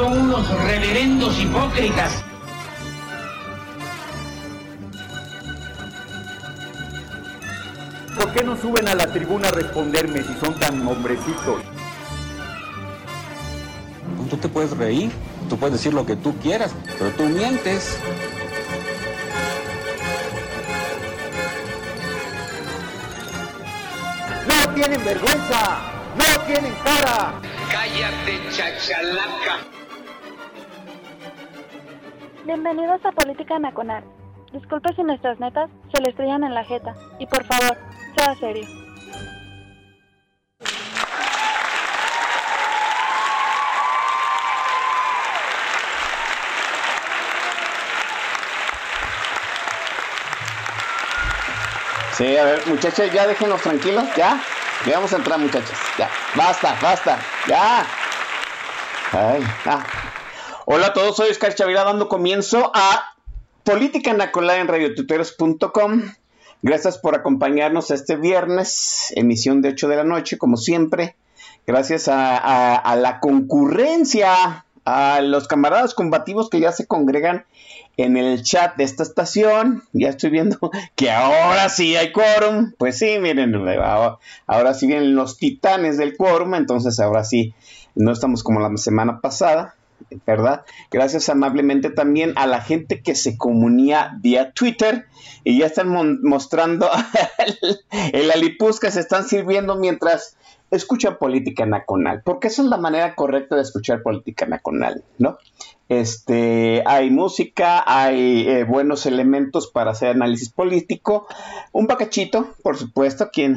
Son unos reverendos hipócritas. ¿Por qué no suben a la tribuna a responderme si son tan hombrecitos? Tú te puedes reír, tú puedes decir lo que tú quieras, pero tú mientes. ¡No tienen vergüenza! ¡No tienen cara! Cállate, chachalaca. Bienvenidos a Política Nacional. Disculpe si nuestras netas se le estrellan en la jeta. Y por favor, sea serio. Sí, a ver, muchachos, ya déjenos tranquilos, ya. Ya vamos a entrar, muchachos. Ya. Basta, basta. Ya. Ay, ah. Hola a todos, soy Oscar Chavira dando comienzo a Política Nacola en radiotuteros.com. Gracias por acompañarnos este viernes, emisión de 8 de la noche, como siempre. Gracias a la concurrencia, a los camaradas combativos que ya se congregan en el chat de esta estación. Ya estoy viendo que ahora sí hay quórum. Pues sí, miren, ahora, ahora sí vienen los titanes del quórum, entonces ahora sí no estamos como la semana pasada. ¿Verdad? Gracias amablemente también a la gente que se comunía vía Twitter y ya están mostrando el, el alipuz que se están sirviendo mientras escuchan política nacional, porque esa es la manera correcta de escuchar política nacional, ¿no? Este, hay música, hay eh, buenos elementos para hacer análisis político, un bacachito, por supuesto, quien,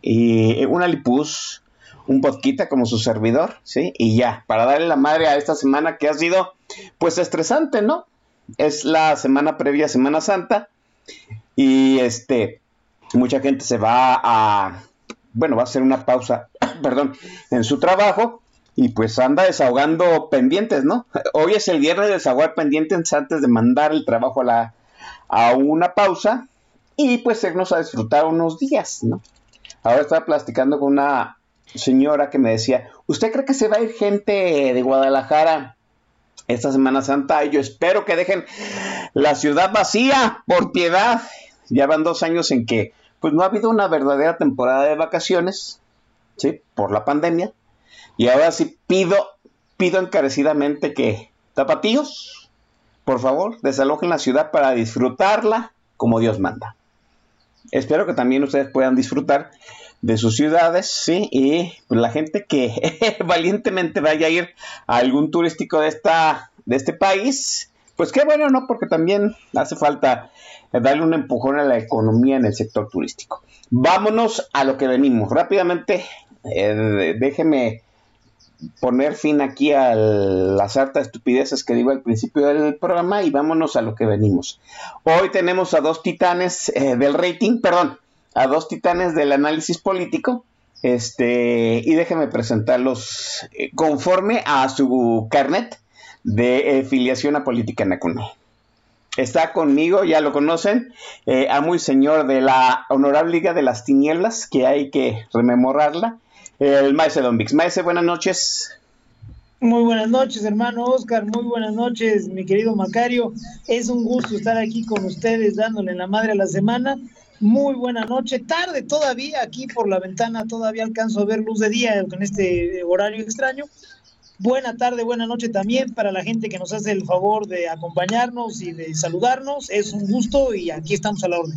y un alipuz, un podquita como su servidor, ¿sí? Y ya, para darle la madre a esta semana que ha sido, pues, estresante, ¿no? Es la semana previa a Semana Santa y, este, mucha gente se va a, bueno, va a hacer una pausa, perdón, en su trabajo y pues anda desahogando pendientes, ¿no? Hoy es el viernes de desahogar pendientes antes de mandar el trabajo a, a una pausa y pues irnos a disfrutar unos días, ¿no? Ahora estaba platicando con una señora que me decía, ¿usted cree que se va a ir gente de Guadalajara esta Semana Santa? Y yo espero que dejen la ciudad vacía, por piedad. Ya van dos años en que pues no ha habido una verdadera temporada de vacaciones, ¿sí? Por la pandemia. Y ahora sí pido, pido encarecidamente que, tapatíos, por favor, desalojen la ciudad para disfrutarla como Dios manda. Espero que también ustedes puedan disfrutar de sus ciudades, ¿sí? Y la gente que valientemente vaya a ir a algún turístico de, esta, de este país, pues qué bueno, ¿no? Porque también hace falta darle un empujón a la economía en el sector turístico. Vámonos a lo que venimos. Rápidamente, eh, déjeme poner fin aquí a las hartas estupideces que digo al principio del programa y vámonos a lo que venimos. Hoy tenemos a dos titanes eh, del rating, perdón, a dos titanes del análisis político. Este, y déjenme presentarlos eh, conforme a su carnet de filiación a política nacional. Está conmigo, ya lo conocen, eh, a muy señor de la Honorable Liga de las Tinieblas, que hay que rememorarla, el Maese Don. Maese, buenas noches. Muy buenas noches, hermano Oscar. Muy buenas noches, mi querido Macario. Es un gusto estar aquí con ustedes dándole la madre a la semana. Muy buena noche. Tarde todavía, aquí por la ventana todavía alcanzo a ver luz de día con este horario extraño. Buena tarde, buena noche también para la gente que nos hace el favor de acompañarnos y de saludarnos. Es un gusto y aquí estamos a la orden.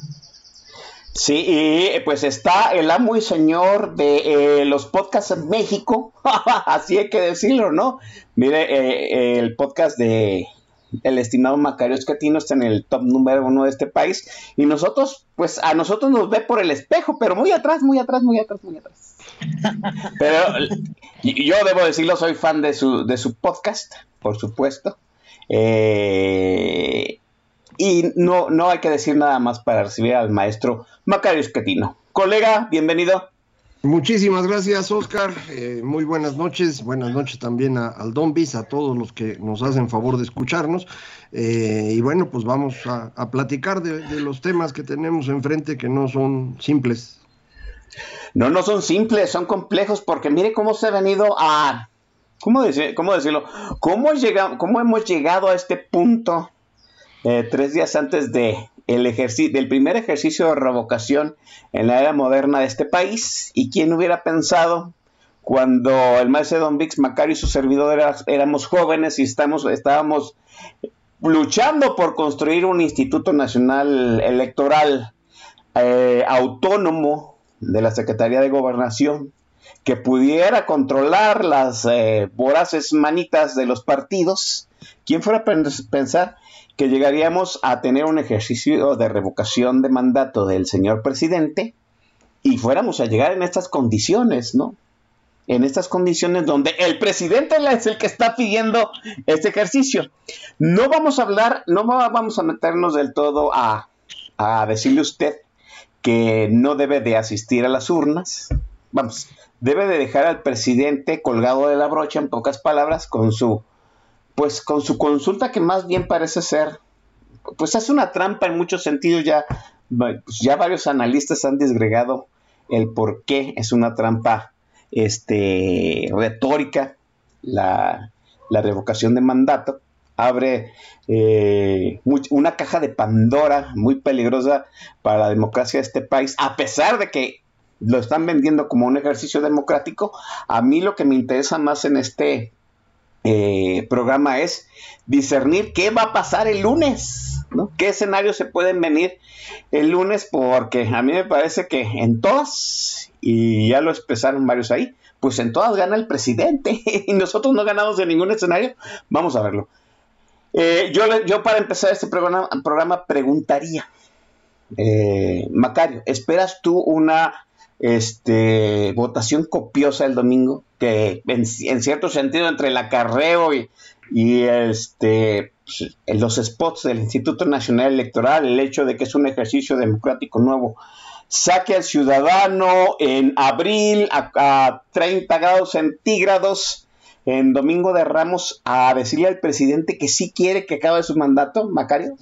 Sí, y pues está el amo y señor de eh, los podcasts en México, así hay que decirlo, ¿no? Mire, eh, el podcast de el estimado Macario Escatino está en el top número uno de este país y nosotros, pues a nosotros nos ve por el espejo, pero muy atrás, muy atrás, muy atrás, muy atrás. Pero yo debo decirlo, soy fan de su, de su podcast, por supuesto. Eh, y no, no hay que decir nada más para recibir al maestro Macario Escatino. Colega, bienvenido. Muchísimas gracias, Oscar. Eh, muy buenas noches. Buenas noches también a, al Don Bis, a todos los que nos hacen favor de escucharnos. Eh, y bueno, pues vamos a, a platicar de, de, los temas que tenemos enfrente que no son simples. No, no son simples, son complejos, porque mire cómo se ha venido a ¿cómo, cómo decirlo? ¿Cómo, ¿Cómo hemos llegado a este punto eh, tres días antes de el del primer ejercicio de revocación en la era moderna de este país? ¿Y quién hubiera pensado cuando el maestro Don Vix Macario y su servidor éramos jóvenes y estamos, estábamos luchando por construir un Instituto Nacional Electoral eh, autónomo de la Secretaría de Gobernación que pudiera controlar las eh, voraces manitas de los partidos, ¿quién fuera a pensar que llegaríamos a tener un ejercicio de revocación de mandato del señor presidente y fuéramos a llegar en estas condiciones, ¿no? En estas condiciones donde el presidente es el que está pidiendo este ejercicio. No vamos a hablar, no vamos a meternos del todo a, a decirle usted que no debe de asistir a las urnas. Vamos, debe de dejar al presidente colgado de la brocha, en pocas palabras, con su, pues con su consulta que más bien parece ser, pues hace una trampa en muchos sentidos, ya, pues, ya varios analistas han disgregado el por qué es una trampa este, retórica la, la revocación de mandato. Abre eh, una caja de Pandora muy peligrosa para la democracia de este país, a pesar de que lo están vendiendo como un ejercicio democrático, a mí lo que me interesa más en este eh, programa es discernir qué va a pasar el lunes, ¿no? ¿Qué escenarios se pueden venir el lunes? Porque a mí me parece que en todas, y ya lo expresaron varios ahí, pues en todas gana el presidente y nosotros no ganamos en ningún escenario. Vamos a verlo. Eh, yo, para empezar este programa, programa preguntaría, eh, Macario, ¿esperas tú una este, votación copiosa el domingo? Que en, cierto sentido entre el acarreo y, este, pues, los spots del Instituto Nacional Electoral, el hecho de que es un ejercicio democrático nuevo, saque al ciudadano en abril a, a 30 grados centígrados en Domingo de Ramos a decirle al presidente que sí quiere que acabe su mandato, Macario?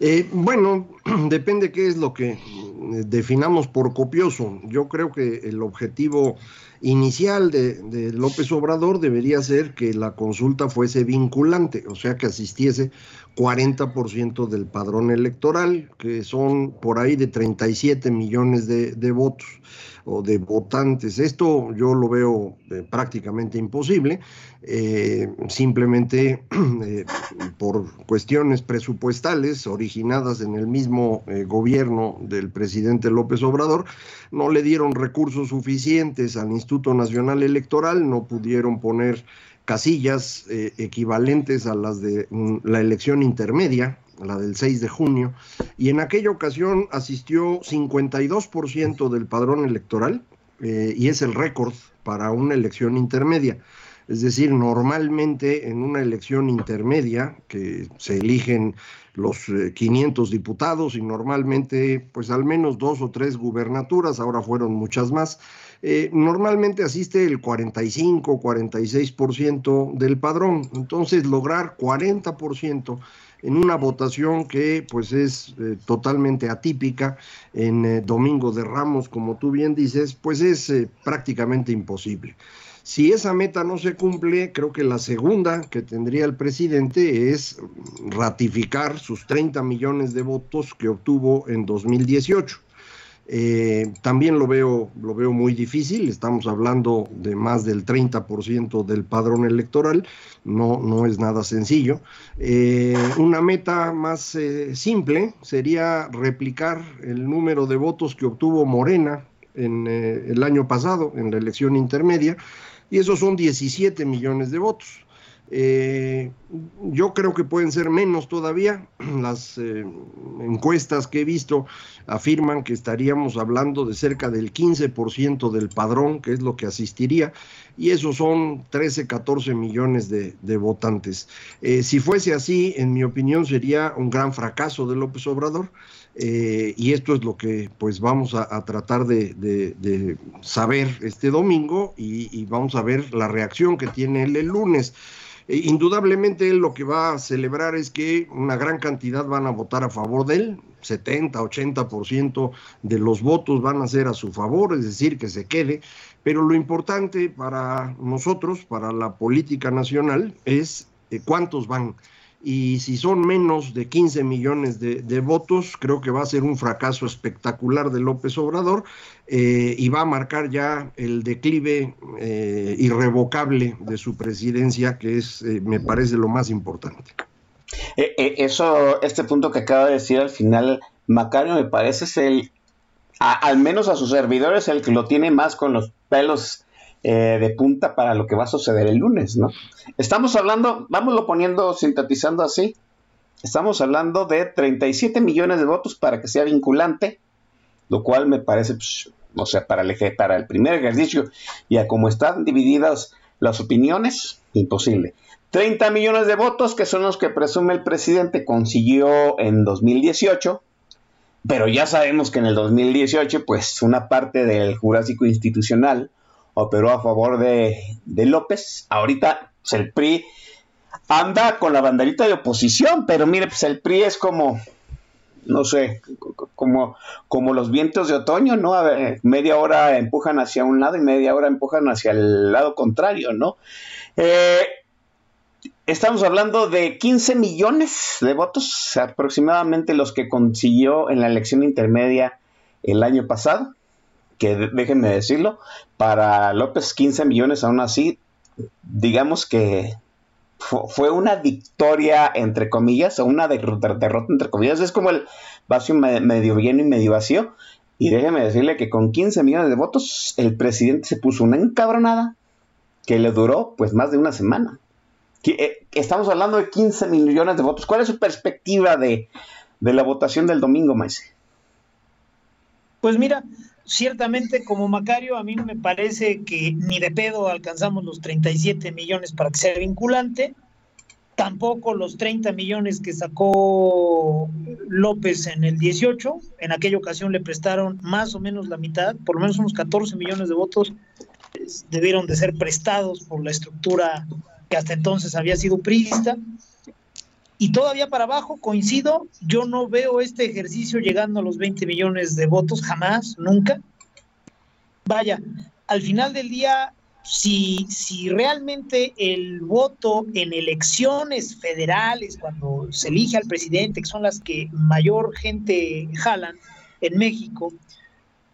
Eh, bueno, depende qué es lo que definamos por copioso. Yo creo que el objetivo inicial de, de, López Obrador debería ser que la consulta fuese vinculante, o sea, que asistiese 40% del padrón electoral, que son por ahí de 37 millones de, votos o de votantes. Esto yo lo veo eh, prácticamente imposible, eh, simplemente eh, por cuestiones presupuestales originadas en el mismo gobierno del presidente López Obrador, no le dieron recursos suficientes al Instituto Nacional Electoral, no pudieron poner casillas equivalentes a las de la elección intermedia, la del 6 de junio, y en aquella ocasión asistió 52% del padrón electoral, eh, y es el récord para una elección intermedia. Es decir, normalmente en una elección intermedia, que se eligen los 500 eh, diputados y normalmente pues al menos dos o tres gubernaturas, ahora fueron muchas más, eh, normalmente asiste el 45, 46% del padrón. Entonces lograr 40% en una votación que pues es eh, totalmente atípica en Domingo de Ramos, como tú bien dices, pues es prácticamente imposible. Si esa meta no se cumple, creo que la segunda que tendría el presidente es ratificar sus 30 millones de votos que obtuvo en 2018. Eh, también lo veo, lo veo muy difícil, estamos hablando de más del 30% del padrón electoral, no, no es nada sencillo. Eh, una meta más eh, simple sería replicar el número de votos que obtuvo Morena en el año pasado, en la elección intermedia, y esos son 17 millones de votos. Eh, yo creo que pueden ser menos todavía. Las eh, encuestas que he visto afirman que estaríamos hablando de cerca del 15% del padrón, que es lo que asistiría, y esos son 13, 14 millones de, votantes. Eh, si fuese así, en mi opinión, sería un gran fracaso de López Obrador. Y esto es lo que pues vamos a, tratar de, saber este domingo y, y vamos a ver la reacción que tiene él el lunes. Eh, indudablemente él lo que va a celebrar es que una gran cantidad van a votar a favor de él, 70, 80% de los votos van a ser a su favor, es decir, que se quede, pero lo importante para nosotros, para la política nacional, es eh, cuántos van y si son menos de 15 millones de, votos, creo que va a ser un fracaso espectacular de López Obrador eh, y va a marcar ya el declive eh, irrevocable de su presidencia, que es, eh, me parece, lo más importante. eso, este punto que acaba de decir al final, Macario, me parece es el, al menos a sus servidores, el que lo tiene más con los pelos eh, de punta para lo que va a suceder el lunes, ¿no? Estamos hablando, vámonos poniendo, sintetizando así, estamos hablando de 37 millones de votos para que sea vinculante, lo cual me parece, pues, o sea, para el, primer ejercicio y a cómo están divididas las opiniones, imposible. 30 millones de votos, que son los que presume el presidente, consiguió en 2018, pero ya sabemos que en el 2018, pues una parte del Jurásico Institucional operó a favor de, López. Ahorita el PRI anda con la banderita de oposición, pero mire, pues el PRI es como, no sé, como, como los vientos de otoño, ¿no? A ver, media hora empujan hacia un lado y media hora empujan hacia el lado contrario, ¿no? Eh, estamos hablando de 15 millones de votos, aproximadamente los que consiguió en la elección intermedia el año pasado que déjenme decirlo, para López 15 millones aún así, digamos que fue una victoria entre comillas o una derrota, entre comillas, es como el vacío medio lleno y medio vacío. Y déjenme decirle que con 15 millones de votos el presidente se puso una encabronada que le duró pues más de una semana. Eh, estamos hablando de 15 millones de votos. ¿Cuál es su perspectiva de, de la votación del domingo, Maese? Pues mira, ciertamente como Macario, a mí me parece que ni de pedo alcanzamos los 37 millones para que sea vinculante, tampoco los 30 millones que sacó López en el 18, en aquella ocasión le prestaron más o menos la mitad, por lo menos unos 14 millones de votos debieron de ser prestados por la estructura que hasta entonces había sido priista. Y todavía para abajo, coincido, yo no veo este ejercicio llegando a los 20 millones de votos, jamás, nunca. Vaya, al final del día, si, si realmente el voto en elecciones federales, cuando se elige al presidente, que son las que mayor gente jalan en México,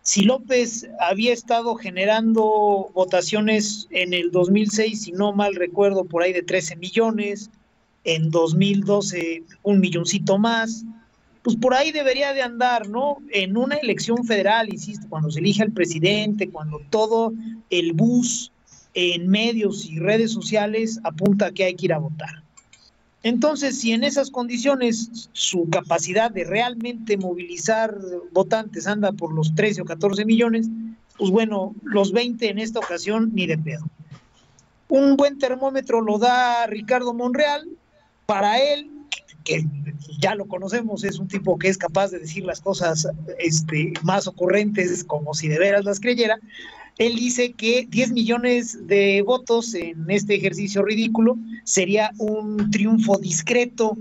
si López había estado generando votaciones en el 2006, si no mal recuerdo, por ahí de 13 millones, en 2012 un milloncito más, pues por ahí debería de andar, ¿no? En una elección federal, insisto, cuando se elige al presidente, cuando todo el bus en medios y redes sociales apunta a que hay que ir a votar. Entonces, si en esas condiciones su capacidad de realmente movilizar votantes anda por los 13 o 14 millones, pues bueno, los 20 en esta ocasión ni de pedo. Un buen termómetro lo da Ricardo Monreal, para él, que ya lo conocemos, es un tipo que es capaz de decir las cosas este, más ocurrentes como si de veras las creyera, él dice que 10 millones de votos en este ejercicio ridículo sería un triunfo discreto.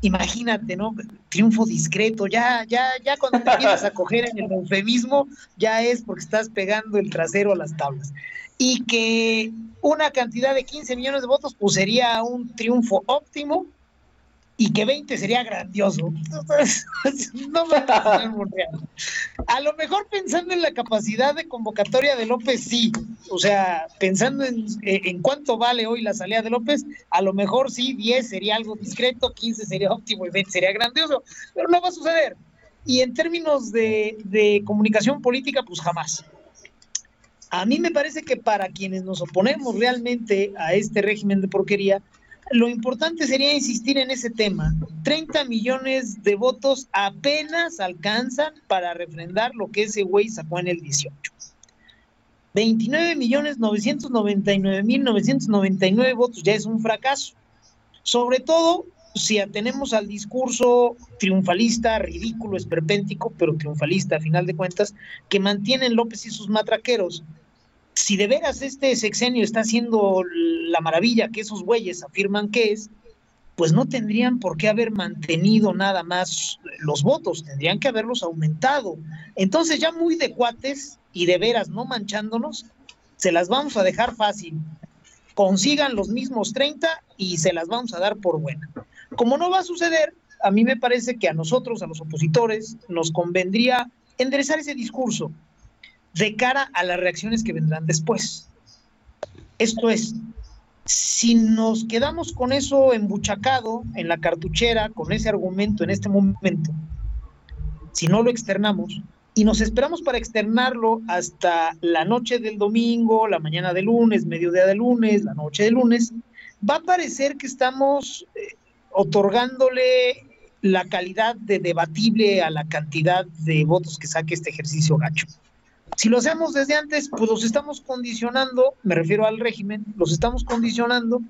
Imagínate, ¿no? Triunfo discreto. Ya, ya, ya cuando te empiezas a coger en el eufemismo, ya es porque estás pegando el trasero a las tablas. Y que una cantidad de 15 millones de votos, pues sería un triunfo óptimo y que 20 sería grandioso. no me A lo mejor pensando en la capacidad de convocatoria de López, sí. O sea, pensando en, en cuánto vale hoy la salida de López, a lo mejor sí, 10 sería algo discreto, 15 sería óptimo y 20 sería grandioso, pero no va a suceder. Y en términos de, de comunicación política, pues jamás. A mí me parece que para quienes nos oponemos realmente a este régimen de porquería, lo importante sería insistir en ese tema. 30 millones de votos apenas alcanzan para refrendar lo que ese güey sacó en el 18. 29 millones 999 mil 999 votos ya es un fracaso. Sobre todo si atenemos al discurso triunfalista, ridículo, esperpéntico, pero triunfalista a final de cuentas, que mantienen López y sus matraqueros si de veras este sexenio está haciendo la maravilla que esos güeyes afirman que es, pues no tendrían por qué haber mantenido nada más los votos, tendrían que haberlos aumentado. Entonces ya muy de cuates y de veras no manchándonos, se las vamos a dejar fácil. Consigan los mismos 30 y se las vamos a dar por buena. Como no va a suceder, a mí me parece que a nosotros, a los opositores, nos convendría enderezar ese discurso de cara a las reacciones que vendrán después. Esto es, si nos quedamos con eso embuchacado en la cartuchera, con ese argumento en este momento, si no lo externamos y nos esperamos para externarlo hasta la noche del domingo, la mañana del lunes, mediodía del lunes, la noche del lunes, va a parecer que estamos eh, otorgándole la calidad de debatible a la cantidad de votos que saque este ejercicio gacho. Si lo hacemos desde antes, pues los estamos condicionando, me refiero al régimen, los estamos condicionando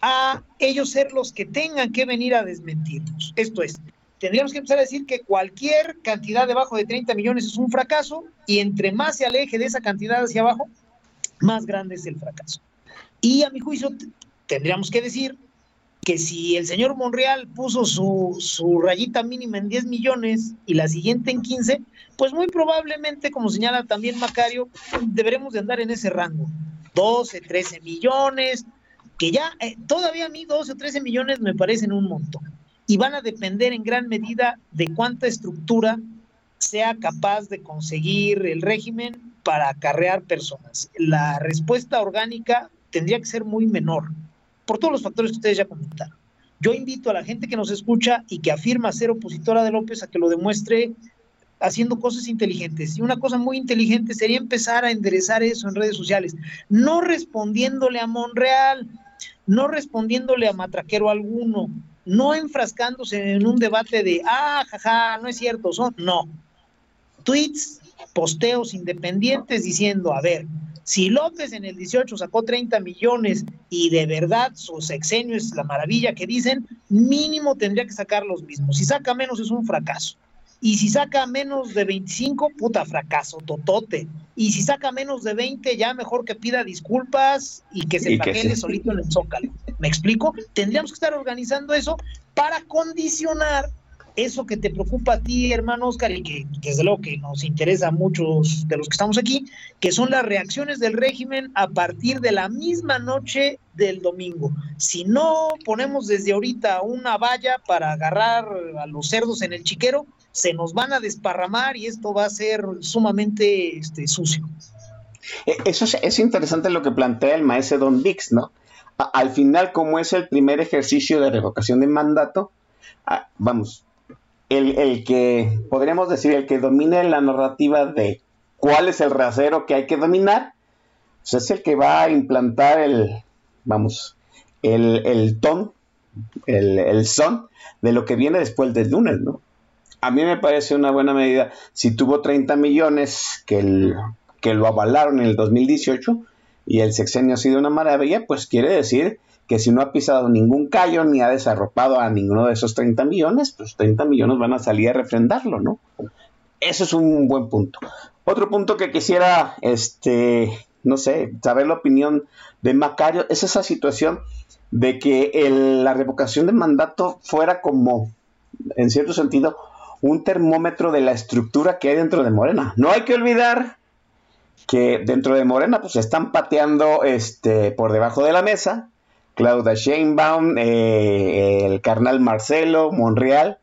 a ellos ser los que tengan que venir a desmentirnos. Esto es, tendríamos que empezar a decir que cualquier cantidad debajo de 30 millones es un fracaso y entre más se aleje de esa cantidad hacia abajo, más grande es el fracaso. Y a mi juicio tendríamos que decir que si el señor Monreal puso su, su rayita mínima en 10 millones y la siguiente en 15, pues muy probablemente, como señala también Macario, deberemos de andar en ese rango. 12, 13 millones, que ya eh, todavía a mí 12 o 13 millones me parecen un montón. Y van a depender en gran medida de cuánta estructura sea capaz de conseguir el régimen para acarrear personas. La respuesta orgánica tendría que ser muy menor, por todos los factores que ustedes ya comentaron. Yo invito a la gente que nos escucha y que afirma ser opositora de López a que lo demuestre haciendo cosas inteligentes. Y una cosa muy inteligente sería empezar a enderezar eso en redes sociales, no respondiéndole a Monreal, no respondiéndole a matraquero alguno, no enfrascándose en un debate de, ah, jaja, no es cierto, son, no. Tweets, posteos independientes diciendo, a ver, si López en el 18 sacó 30 millones y de verdad su sexenio es la maravilla que dicen, mínimo tendría que sacar los mismos. Si saca menos es un fracaso. Y si saca menos de 25, puta fracaso, totote. Y si saca menos de 20, ya mejor que pida disculpas y que se pague solito en el zócalo. ¿Me explico? Tendríamos que estar organizando eso para condicionar eso que te preocupa a ti, hermano Oscar, y que desde luego que nos interesa a muchos de los que estamos aquí, que son las reacciones del régimen a partir de la misma noche del domingo. Si no ponemos desde ahorita una valla para agarrar a los cerdos en el chiquero, se nos van a desparramar y esto va a ser sumamente este, sucio. E, eso es, interesante lo que plantea el maestro Don Dix, ¿no? al final, como es el primer ejercicio de revocación de mandato, vamos, el, que, podríamos decir, el que domine la narrativa de cuál es el rasero que hay que dominar, pues es el que va a implantar el, vamos, el, el ton, el, el son de lo que viene después del lunes, ¿no? a mí me parece una buena medida. Si tuvo 30 millones que, que lo avalaron en el 2018 y el sexenio ha sido una maravilla, pues quiere decir que si no ha pisado ningún callo ni ha desarropado a ninguno de esos 30 millones, pues 30 millones van a salir a refrendarlo, ¿no? Eso es un buen punto. Otro punto que quisiera, este, no sé, saber la opinión de Macario es esa situación de que la revocación de mandato fuera como, en cierto sentido, un termómetro de la estructura que hay dentro de Morena. No hay que olvidar que dentro de Morena pues están pateando este, por debajo de la mesa Claudia Sheinbaum, eh, el carnal Marcelo, Monreal.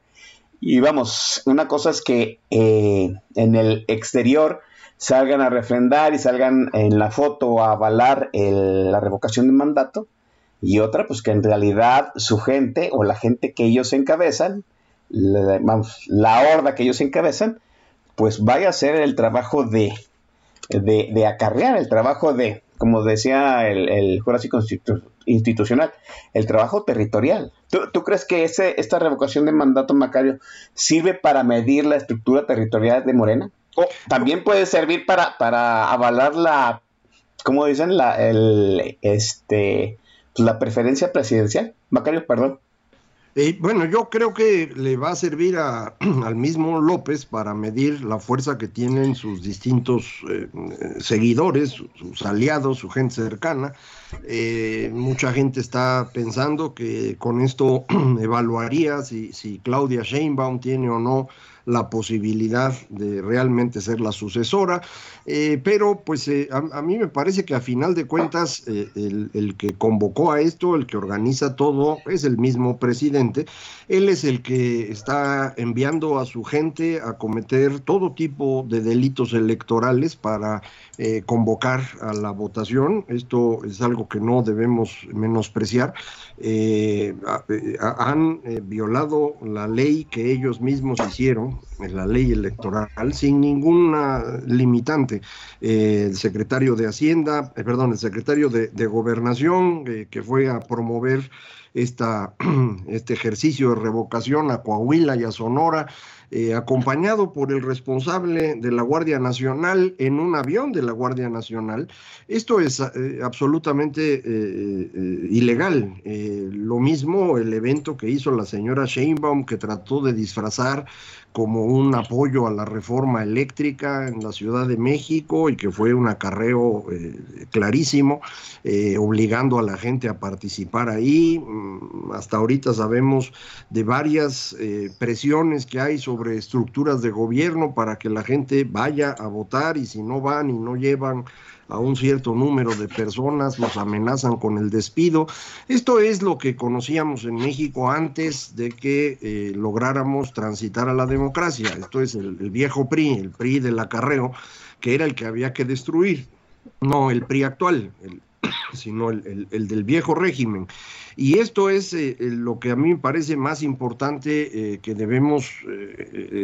Y vamos, una cosa es que eh, en el exterior salgan a refrendar y salgan en la foto a avalar la revocación de mandato. Y otra, pues que en realidad su gente o la gente que ellos encabezan la, la horda que ellos encabezan, pues vaya a hacer el trabajo de, de, acarrear, el trabajo de, como decía el, el Jurásico institucional, el trabajo territorial. ¿Tú, crees que ese, esta revocación de mandato Macario sirve para medir la estructura territorial de Morena? ¿O también puede servir para, para avalar la, ¿cómo dicen? La, el, este, la preferencia presidencial. Macario, perdón. Eh, bueno, yo creo que le va a servir al mismo López para medir la fuerza que tienen sus distintos eh, seguidores, sus aliados, su gente cercana. Eh, mucha gente está pensando que con esto evaluaría si, si Claudia Sheinbaum tiene o no la posibilidad de realmente ser la sucesora, eh, pero pues eh, a, mí me parece que a final de cuentas eh, el, el, que convocó a esto, el que organiza todo, es el mismo presidente, él es el que está enviando a su gente a cometer todo tipo de delitos electorales para convocar a la votación, esto es algo que no debemos menospreciar, han violado la ley que ellos mismos hicieron, la ley electoral sin ninguna limitante. Eh, el secretario de Hacienda, eh, perdón, el secretario de, Gobernación, eh, que fue a promover esta, este ejercicio de revocación a Coahuila y a Sonora, acompañado por el responsable de la Guardia Nacional en un avión de la Guardia Nacional. Esto es absolutamente ilegal. lo mismo el evento que hizo la señora Sheinbaum, que trató de disfrazar como un apoyo a la reforma eléctrica en la Ciudad de México y que fue un acarreo eh, clarísimo, eh, obligando a la gente a participar ahí. Mm, hasta ahorita sabemos de varias eh, presiones que hay sobre estructuras de gobierno para que la gente vaya a votar y si no van y no llevan a un cierto número de personas, los amenazan con el despido. Esto es lo que conocíamos en México antes de que eh, lográramos transitar a la democracia. Esto es el, viejo PRI, el PRI del acarreo, que era el que había que destruir, no el PRI actual, sino el, del viejo régimen. Y esto es eh, lo que a mí me parece más importante eh, que debemos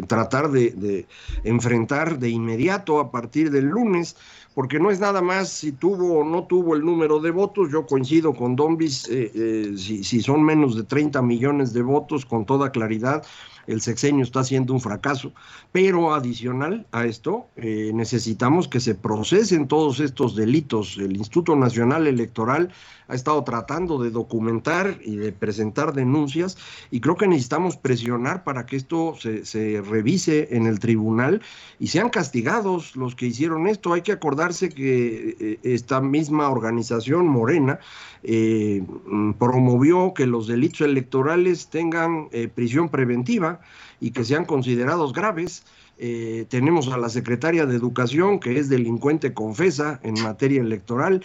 tratar de enfrentar de inmediato a partir del lunes porque no es nada más si tuvo o no tuvo el número de votos. Yo coincido con Dombis, eh, eh, si, si, son menos de 30 millones de votos, con toda claridad, el sexenio está siendo un fracaso. Pero adicional a esto, eh, necesitamos que se procesen todos estos delitos. El Instituto Nacional Electoral ha estado tratando de documentar y de presentar denuncias y creo que necesitamos presionar para que esto se, se revise en el tribunal y sean castigados los que hicieron esto. Hay que acordarse que eh, esta misma organización morena eh, promovió que los delitos electorales tengan prisión preventiva y que sean considerados graves. Eh, tenemos a la secretaria de Educación, que es delincuente confesa en materia electoral,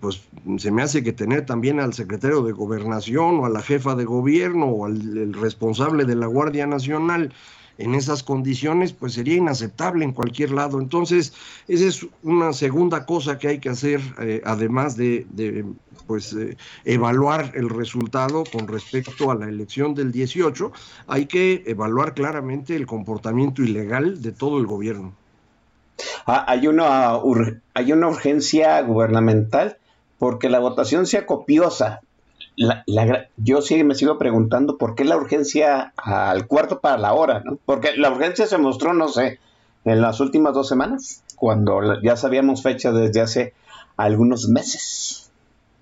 pues se me hace que tener también al secretario de Gobernación o a la jefa de gobierno o al responsable de la Guardia Nacional en esas condiciones, pues sería inaceptable en cualquier lado. Entonces, esa es una segunda cosa que hay que hacer, además de, de pues eh, evaluar el resultado con respecto a la elección del 18, hay que evaluar claramente el comportamiento ilegal de todo el gobierno. Ah, hay, una hay una urgencia gubernamental porque la votación sea copiosa. Yo sí me sigo preguntando por qué la urgencia al cuarto para la hora, ¿no? Porque la urgencia se mostró, no sé, en las últimas dos semanas, cuando ya sabíamos fecha desde hace algunos meses.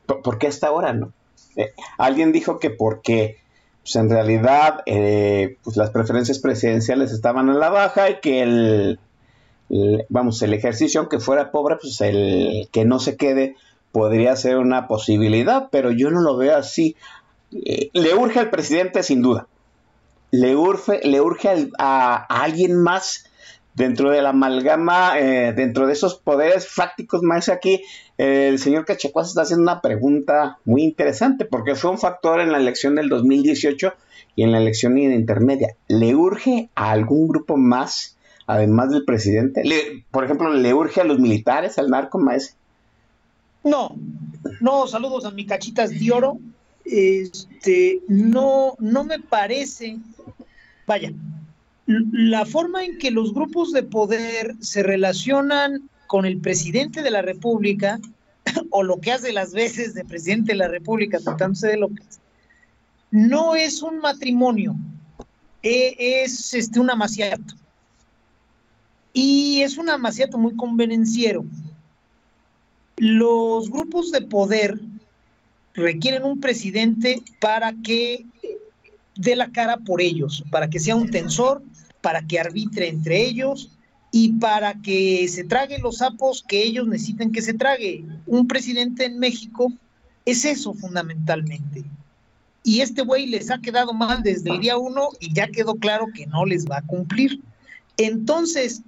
¿Por, qué hasta ahora no? Eh, alguien dijo que porque pues en realidad eh, pues las preferencias presidenciales estaban a la baja y que el, vamos, el ejercicio, aunque fuera pobre, pues el que no se quede podría ser una posibilidad, pero yo no lo veo así. Eh, le urge al presidente sin duda. Le urge, le urge a, alguien más dentro de la amalgama, dentro de esos poderes fácticos más aquí, el señor Cachacuas está haciendo una pregunta muy interesante porque fue un factor en la elección del 2018 y en la elección intermedia. ¿Le urge a algún grupo más, además del presidente? por ejemplo, ¿le urge a los militares, al narco maese? No, no, saludos a mi cachitas de oro. Este, no, no me parece, vaya, la forma en que los grupos de poder se relacionan con el presidente de la República, o lo que hace las veces de presidente de la República, tratándose de López, no es un matrimonio, e, es este, un amaciato. Y es un amaciato muy convenenciero. Los grupos de poder requieren un presidente para que dé la cara por ellos, para que sea un tensor, para que arbitre entre ellos y para que se trague los sapos que ellos necesiten que se trague. Un presidente en México es eso fundamentalmente. Y este güey les ha quedado mal desde el día uno y ya quedó claro que no les va a cumplir. Entonces,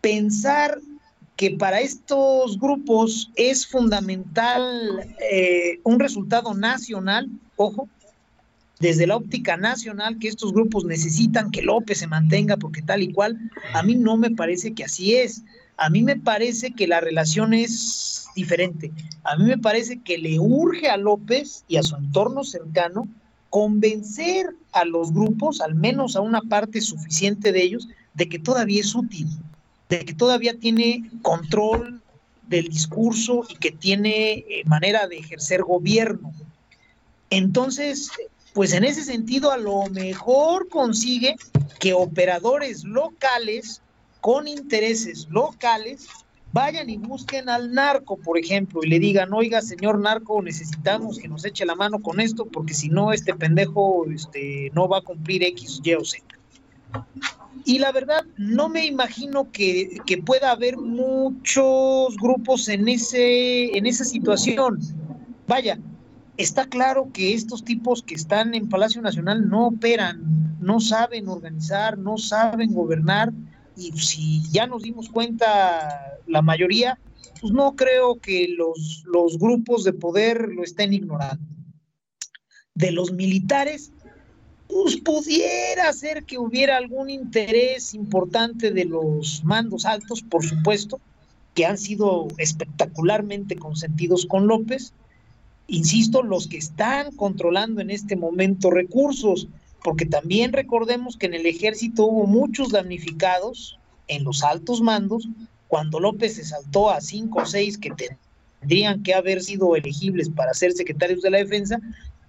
pensar que para estos grupos es fundamental eh, un resultado nacional, ojo, desde la óptica nacional, que estos grupos necesitan que López se mantenga porque tal y cual, a mí no me parece que así es. A mí me parece que la relación es diferente. A mí me parece que le urge a López y a su entorno cercano convencer a los grupos, al menos a una parte suficiente de ellos, de que todavía es útil, de que todavía tiene control del discurso y que tiene eh, manera de ejercer gobierno. Entonces, pues en ese sentido a lo mejor consigue que operadores locales con intereses locales vayan y busquen al narco, por ejemplo, y le digan, oiga, señor narco, necesitamos que nos eche la mano con esto, porque si no, este pendejo este, no va a cumplir X, Y o Z. Y la verdad, no me imagino que, que, pueda haber muchos grupos en, ese, en esa situación. Vaya, está claro que estos tipos que están en Palacio Nacional no operan, no saben organizar, no saben gobernar, y si ya nos dimos cuenta la mayoría, pues no creo que los, los grupos de poder lo estén ignorando. De los militares, pues pudiera ser que hubiera algún interés importante de los mandos altos, por supuesto, que han sido espectacularmente consentidos con López. Insisto, los que están controlando en este momento recursos, porque también recordemos que en el ejército hubo muchos damnificados en los altos mandos, cuando López se saltó a cinco o seis que tendrían que haber sido elegibles para ser secretarios de la defensa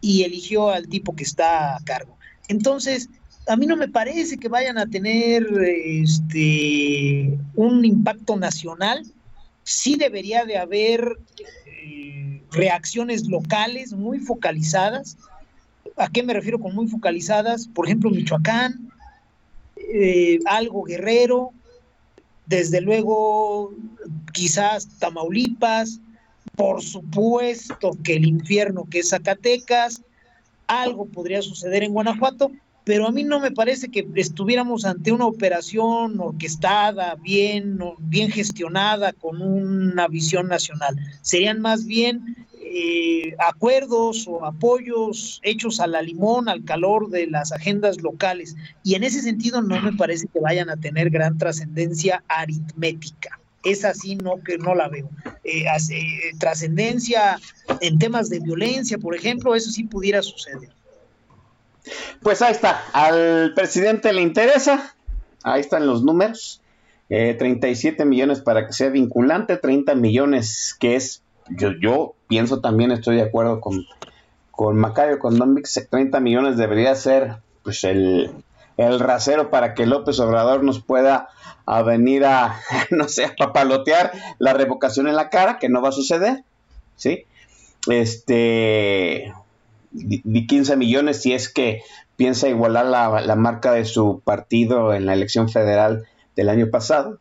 y eligió al tipo que está a cargo. Entonces, a mí no me parece que vayan a tener este un impacto nacional. Sí debería de haber eh, reacciones locales muy focalizadas. ¿A qué me refiero con muy focalizadas? Por ejemplo, Michoacán, eh, algo Guerrero, desde luego quizás Tamaulipas, por supuesto que el infierno que es Zacatecas, algo podría suceder en Guanajuato, pero a mí no me parece que estuviéramos ante una operación orquestada, bien, bien gestionada, con una visión nacional. Serían más bien eh, acuerdos o apoyos hechos a la limón, al calor de las agendas locales. Y en ese sentido no me parece que vayan a tener gran trascendencia aritmética es así, no que no la veo. Eh, eh, trascendencia en temas de violencia, por ejemplo, eso sí pudiera suceder. Pues ahí está, al presidente le interesa, ahí están los números, 37 eh, millones para que sea vinculante, 30 millones que es, yo, yo pienso también, estoy de acuerdo con, con Macario, con Don 30 millones debería ser pues el, el rasero para que López Obrador nos pueda a venir a, no sé, a papalotear la revocación en la cara, que no va a suceder, ¿sí? Este, di 15 millones si es que piensa igualar la, la, marca de su partido en la elección federal del año pasado.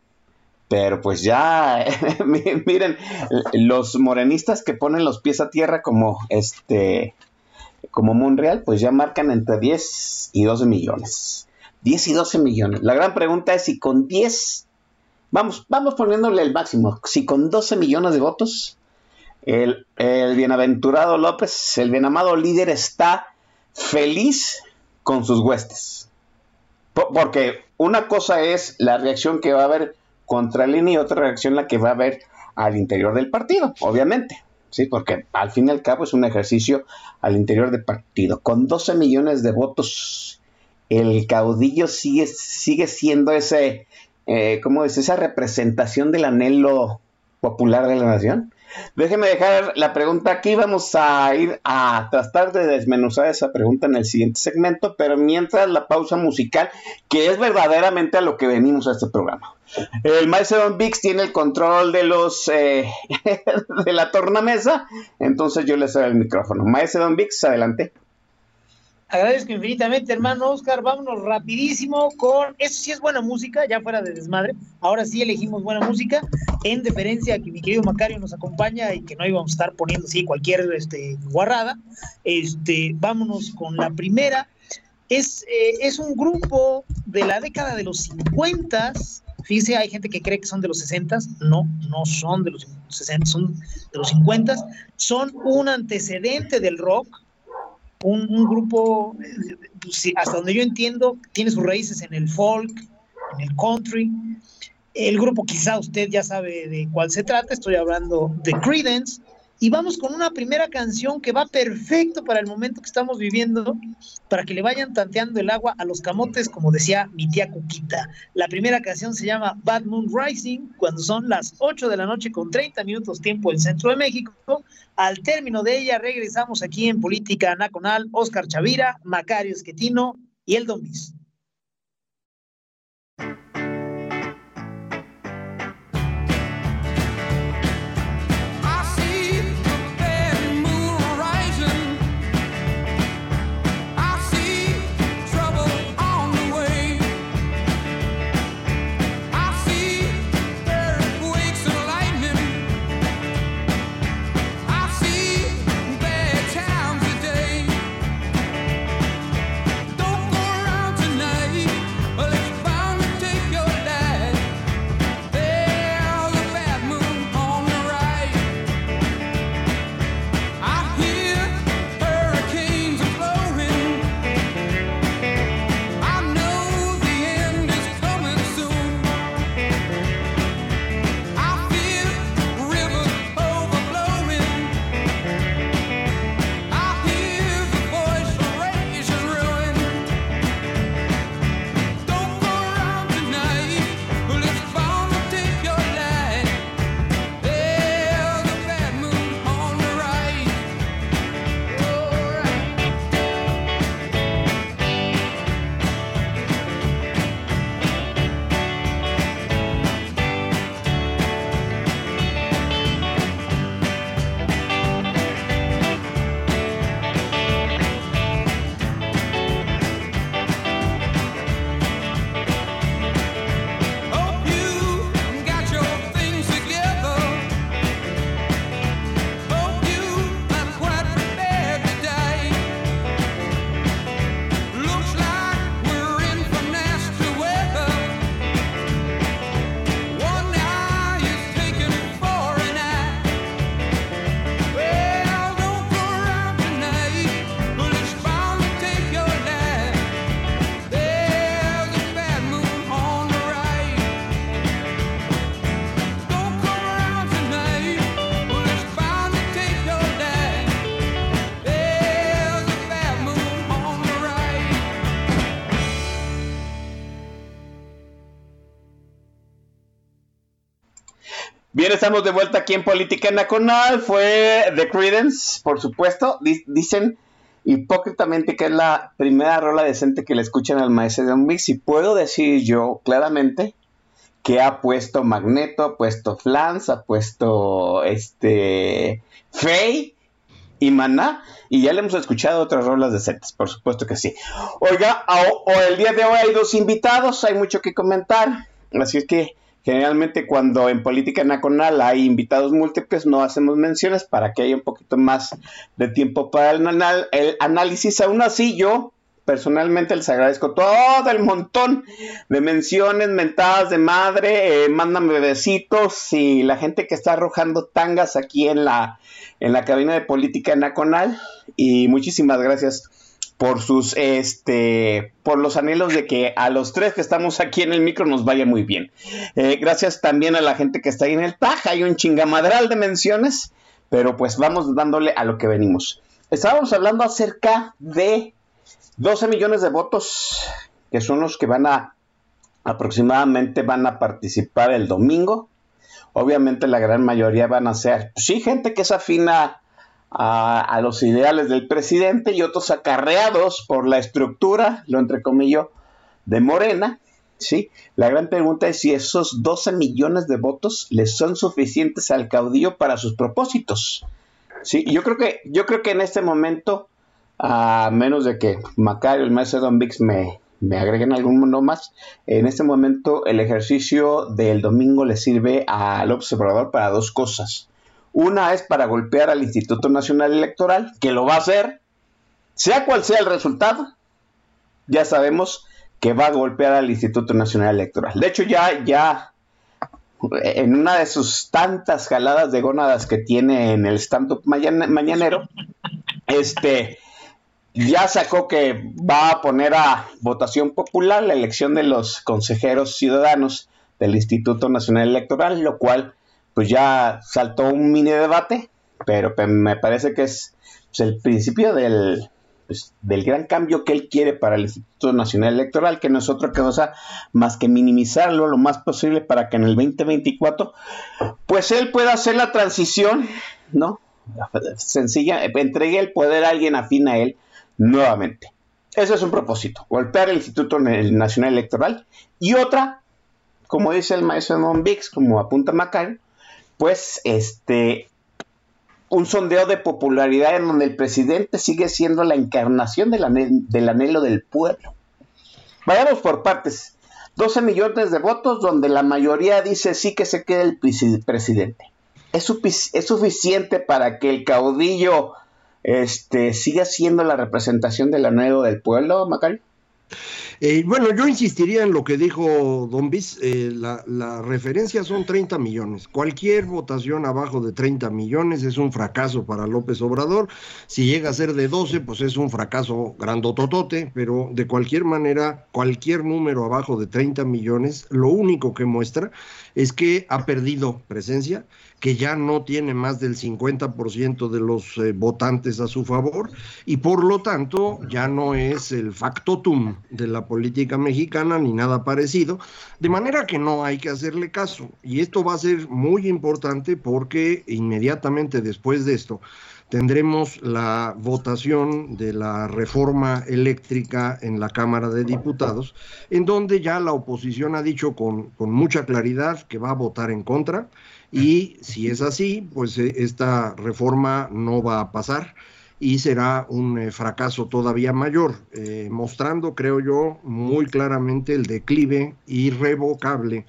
Pero pues ya, miren, los morenistas que ponen los pies a tierra como este, como Monreal, pues ya marcan entre 10 y 12 millones. 10 y 12 millones. La gran pregunta es si con 10, vamos, vamos poniéndole el máximo, si con 12 millones de votos, el, bienaventurado López, el bienamado líder, está feliz con sus huestes. porque una cosa es la reacción que va a haber contra el INE y otra reacción la que va a haber al interior del partido, obviamente. Sí, porque al fin y al cabo es un ejercicio al interior del partido. Con 12 millones de votos el caudillo sigue, sigue siendo ese, eh, ¿cómo es? Esa representación del anhelo popular de la nación. Déjeme dejar la pregunta aquí, vamos a ir a tratar de desmenuzar esa pregunta en el siguiente segmento, pero mientras la pausa musical, que es verdaderamente a lo que venimos a este programa. El maestro Vix tiene el control de los eh, de la tornamesa, entonces yo le cedo el micrófono. Maestro Vix, adelante. Agradezco infinitamente, hermano Oscar. Vámonos rapidísimo con. Eso sí es buena música, ya fuera de desmadre. Ahora sí elegimos buena música, en deferencia a que mi querido Macario nos acompaña y que no íbamos a estar poniendo así cualquier este, guarrada. Este, vámonos con la primera. Es, eh, es un grupo de la década de los 50. Fíjese, hay gente que cree que son de los 60. No, no son de los 60, son de los 50. Son un antecedente del rock un, grupo, pues, hasta donde yo entiendo, tiene sus raíces en el folk, en el country. El grupo quizá usted ya sabe de cuál se trata, estoy hablando de Credence, y vamos con una primera canción que va perfecto para el momento que estamos viviendo, para que le vayan tanteando el agua a los camotes, como decía mi tía Cuquita. La primera canción se llama Bad Moon Rising, cuando son las 8 de la noche con 30 minutos tiempo en Centro de México. Al término de ella regresamos aquí en Política Nacional, Oscar Chavira, Macario Esquetino y el Don estamos de vuelta aquí en Política Nacional. Fue The Credence, por supuesto. Dicen hipócritamente que es la primera rola decente que le escuchan al maestro de un mix. Y puedo decir yo claramente que ha puesto Magneto, ha puesto Flans, ha puesto este Fey y Maná. Y ya le hemos escuchado otras rolas decentes, por supuesto que sí. Oiga, o, el día de hoy hay dos invitados, hay mucho que comentar. Así es que Generalmente cuando en política nacional hay invitados múltiples no hacemos menciones para que haya un poquito más de tiempo para el, análisis. Aún así yo personalmente les agradezco todo el montón de menciones, mentadas de madre, eh, mándame besitos y la gente que está arrojando tangas aquí en la, en la cabina de política nacional y muchísimas gracias por sus este por los anhelos de que a los tres que estamos aquí en el micro nos vaya muy bien. Eh, gracias también a la gente que está ahí en el TAJ, hay un chingamadral de menciones, pero pues vamos dándole a lo que venimos. Estábamos hablando acerca de 12 millones de votos, que son los que van a aproximadamente van a participar el domingo. Obviamente la gran mayoría van a ser, pues sí, gente que es afina a, los ideales del presidente y otros acarreados por la estructura, lo entrecomillo, de Morena. ¿sí? La gran pregunta es si esos 12 millones de votos les son suficientes al caudillo para sus propósitos. ¿sí? Yo, creo que, yo creo que en este momento a menos de que Macario, el maestro Don Vix me, me agreguen algún más. En este momento el ejercicio del domingo le sirve al observador para dos cosas. Una es para golpear al Instituto Nacional Electoral, que lo va a hacer, sea cual sea el resultado. Ya sabemos que va a golpear al Instituto Nacional Electoral. De hecho, ya, ya en una de sus tantas jaladas de gónadas que tiene en el stand-up mañanero, este, ya sacó que va a poner a votación popular la elección de los consejeros ciudadanos del Instituto Nacional Electoral, lo cual pues ya saltó un mini debate, pero me parece que es pues, el principio del, pues, del gran cambio que él quiere para el Instituto Nacional Electoral, que no es otra cosa más que minimizarlo lo más posible para que en el 2024, pues él pueda hacer la transición, ¿no? Sencilla, entregue el poder a alguien afín a él nuevamente. Ese es un propósito, golpear el Instituto Nacional Electoral. Y otra, como dice el maestro Don Vix, como apunta Macario, pues este un sondeo de popularidad en donde el presidente sigue siendo la encarnación del, anhelo del pueblo. Vayamos por partes. 12 millones de votos donde la mayoría dice sí que se quede el presidente. ¿Es, ¿Es, suficiente para que el caudillo este, siga siendo la representación del anhelo del pueblo, Macario? Eh, bueno, yo insistiría en lo que dijo Don Bis, eh, la, referencia son 30 millones. Cualquier votación abajo de 30 millones es un fracaso para López Obrador. Si llega a ser de 12, pues es un fracaso grandototote, pero de cualquier manera, cualquier número abajo de 30 millones, lo único que muestra es que ha perdido presencia, que ya no tiene más del 50% de los eh, votantes a su favor y por lo tanto ya no es el factotum de la política mexicana ni nada parecido, de manera que no hay que hacerle caso. Y esto va a ser muy importante porque inmediatamente después de esto tendremos la votación de la reforma eléctrica en la Cámara de Diputados, en donde ya la oposición ha dicho con, con mucha claridad que va a votar en contra y si es así, pues eh, esta reforma no va a pasar y será un eh, fracaso todavía mayor, eh, mostrando, creo yo, muy claramente el declive irrevocable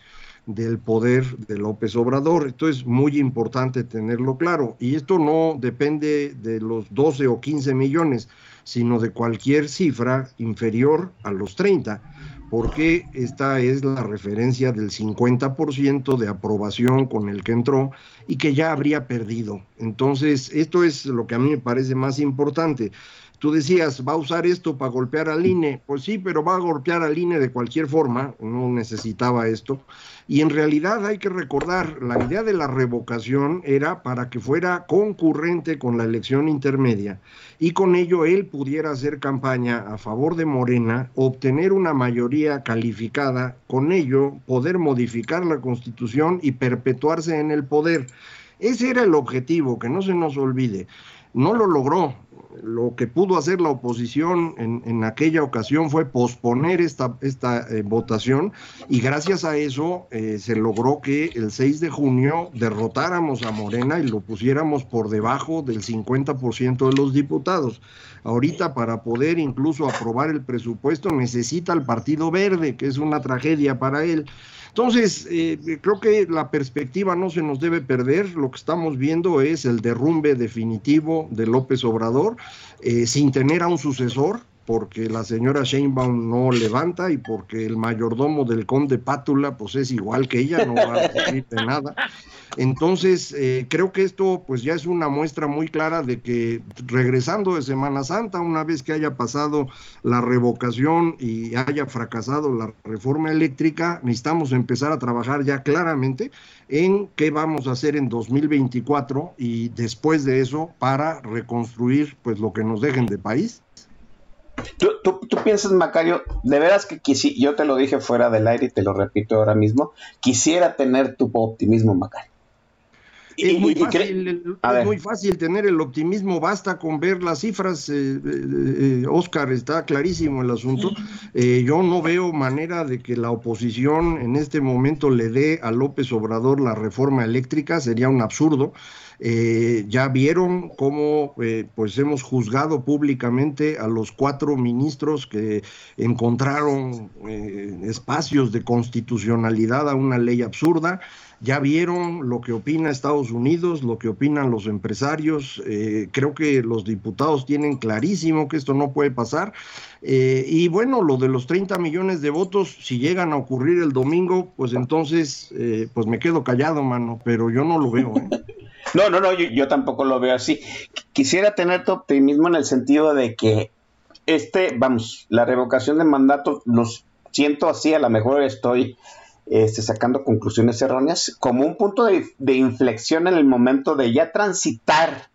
del poder de López Obrador. Esto es muy importante tenerlo claro. Y esto no depende de los 12 o 15 millones, sino de cualquier cifra inferior a los 30 porque esta es la referencia del 50% de aprobación con el que entró y que ya habría perdido. Entonces, esto es lo que a mí me parece más importante. Tú decías, va a usar esto para golpear al INE. Pues sí, pero va a golpear al INE de cualquier forma, no necesitaba esto. Y en realidad hay que recordar, la idea de la revocación era para que fuera concurrente con la elección intermedia y con ello él pudiera hacer campaña a favor de Morena, obtener una mayoría calificada, con ello poder modificar la constitución y perpetuarse en el poder. Ese era el objetivo, que no se nos olvide. No lo logró, lo que pudo hacer la oposición en, aquella ocasión fue posponer esta, esta eh, votación y gracias a eso eh, se logró que el 6 de junio derrotáramos a Morena y lo pusiéramos por debajo del 50% de los diputados. Ahorita para poder incluso aprobar el presupuesto necesita el Partido Verde, que es una tragedia para él. Entonces, eh, creo que la perspectiva no se nos debe perder. Lo que estamos viendo es el derrumbe definitivo de López Obrador, eh, sin tener a un sucesor, porque la señora Sheinbaum no levanta y porque el mayordomo del conde Pátula pues es igual que ella, no va a decir de nada. Entonces, eh, creo que esto pues ya es una muestra muy clara de que regresando de Semana Santa, una vez que haya pasado la revocación y haya fracasado la reforma eléctrica, necesitamos empezar a trabajar ya claramente en qué vamos a hacer en 2024 y después de eso para reconstruir pues lo que nos dejen de país. ¿Tú, tú, piensas, Macario, de veras que quisi, yo te lo dije fuera del aire y te lo repito ahora mismo, quisiera tener tu optimismo, Macario. es, muy fácil, es muy fácil tener el optimismo, basta con ver las cifras, eh, eh, Oscar, está clarísimo el asunto. yo no veo manera de que la oposición en este momento le dé a López Obrador la reforma eléctrica, sería un absurdo. Eh, ya vieron cómo eh, pues hemos juzgado públicamente a los cuatro ministros que encontraron eh, espacios de constitucionalidad a una ley absurda. Ya vieron lo que opina Estados Unidos, lo que opinan los empresarios. creo que los diputados tienen clarísimo que esto no puede pasar. Y bueno, lo de los 30 millones de votos, si llegan a ocurrir el domingo, pues entonces, pues me quedo callado, mano, pero yo no lo veo. No, no, no, yo, tampoco lo veo así. Quisiera tener tu optimismo en el sentido de que este, vamos, la revocación de mandato, los siento así, a lo mejor estoy este, sacando conclusiones erróneas, como un punto de, inflexión en el momento de ya transitar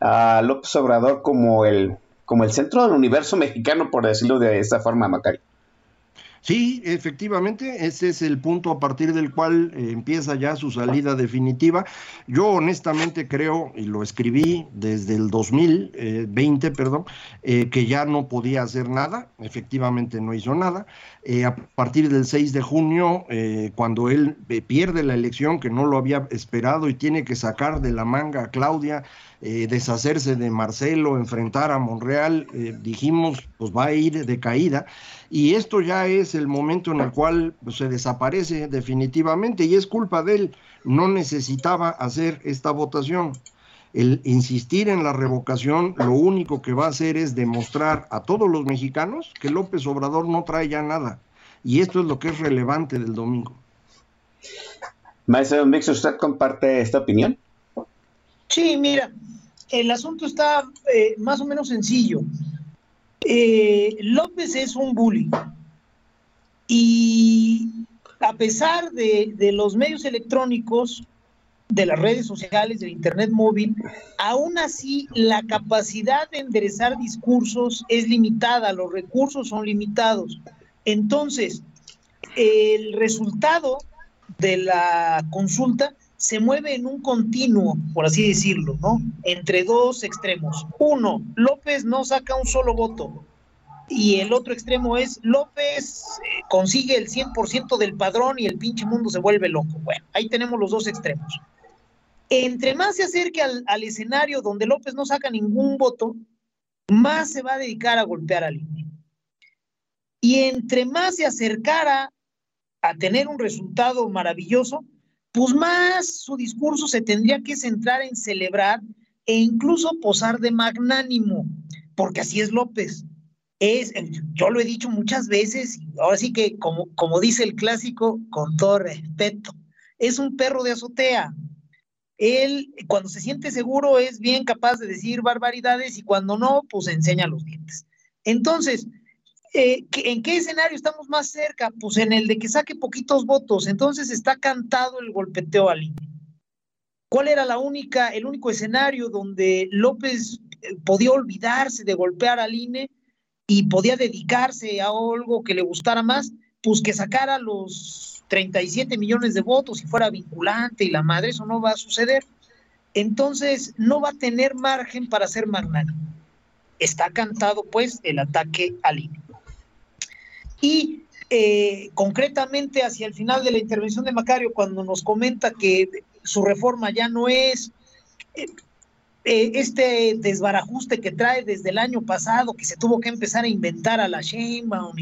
a López Obrador como el, como el centro del universo mexicano, por decirlo de esa forma, Macari. Sí, efectivamente, ese es el punto a partir del cual eh, empieza ya su salida definitiva. Yo honestamente creo, y lo escribí desde el 2020, eh, perdón, eh, que ya no podía hacer nada, efectivamente no hizo nada. a partir del 6 de junio, cuando él pierde la elección, que no lo había esperado y tiene que sacar de la manga a Claudia, deshacerse de Marcelo, enfrentar a Monreal, dijimos, pues va a ir de caída y esto ya es el momento en el cual pues, se desaparece definitivamente y es culpa de él. No necesitaba hacer esta votación. El insistir en la revocación lo único que va a hacer es demostrar a todos los mexicanos que López Obrador no trae ya nada. Y esto es lo que es relevante del domingo. Maestro Mix, ¿usted comparte esta opinión? Sí, mira, el asunto está eh, más o menos sencillo. Eh, López es un bully. Y a pesar de, los medios electrónicos, de las redes sociales, del Internet móvil, aún así la capacidad de enderezar discursos es limitada, los recursos son limitados. Entonces, el resultado de la consulta se mueve en un continuo, por así decirlo, ¿no? Entre dos extremos. Uno, López no saca un solo voto. Y el otro extremo es López eh, consigue el 100% del padrón y el pinche mundo se vuelve loco. Bueno, ahí tenemos los dos extremos. Entre más se acerque al, escenario donde López no saca ningún voto, más se va a dedicar a golpear al INE. Y entre más se acercara a tener un resultado maravilloso, pues más su discurso se tendría que centrar en celebrar e incluso posar de magnánimo, porque así es López. Es, yo lo he dicho muchas veces, ahora sí que como, como dice el clásico, con todo respeto, es un perro de azotea. Él, cuando se siente seguro, es bien capaz de decir barbaridades y cuando no, pues enseña los dientes. Entonces, eh, ¿en qué escenario estamos más cerca? Pues en el de que saque poquitos votos. Entonces está cantado el golpeteo al INE. ¿Cuál era la única, el único escenario donde López eh, podía olvidarse de golpear al INE y podía dedicarse a algo que le gustara más? Pues que sacara los 37 millones de votos y fuera vinculante y la madre, eso no va a suceder. Entonces no va a tener margen para ser magnánimo. Está cantado pues el ataque al INE. Y eh, concretamente hacia el final de la intervención de Macario, cuando nos comenta que su reforma ya no es eh, eh, este desbarajuste que trae desde el año pasado, que se tuvo que empezar a inventar a la Sheinbaum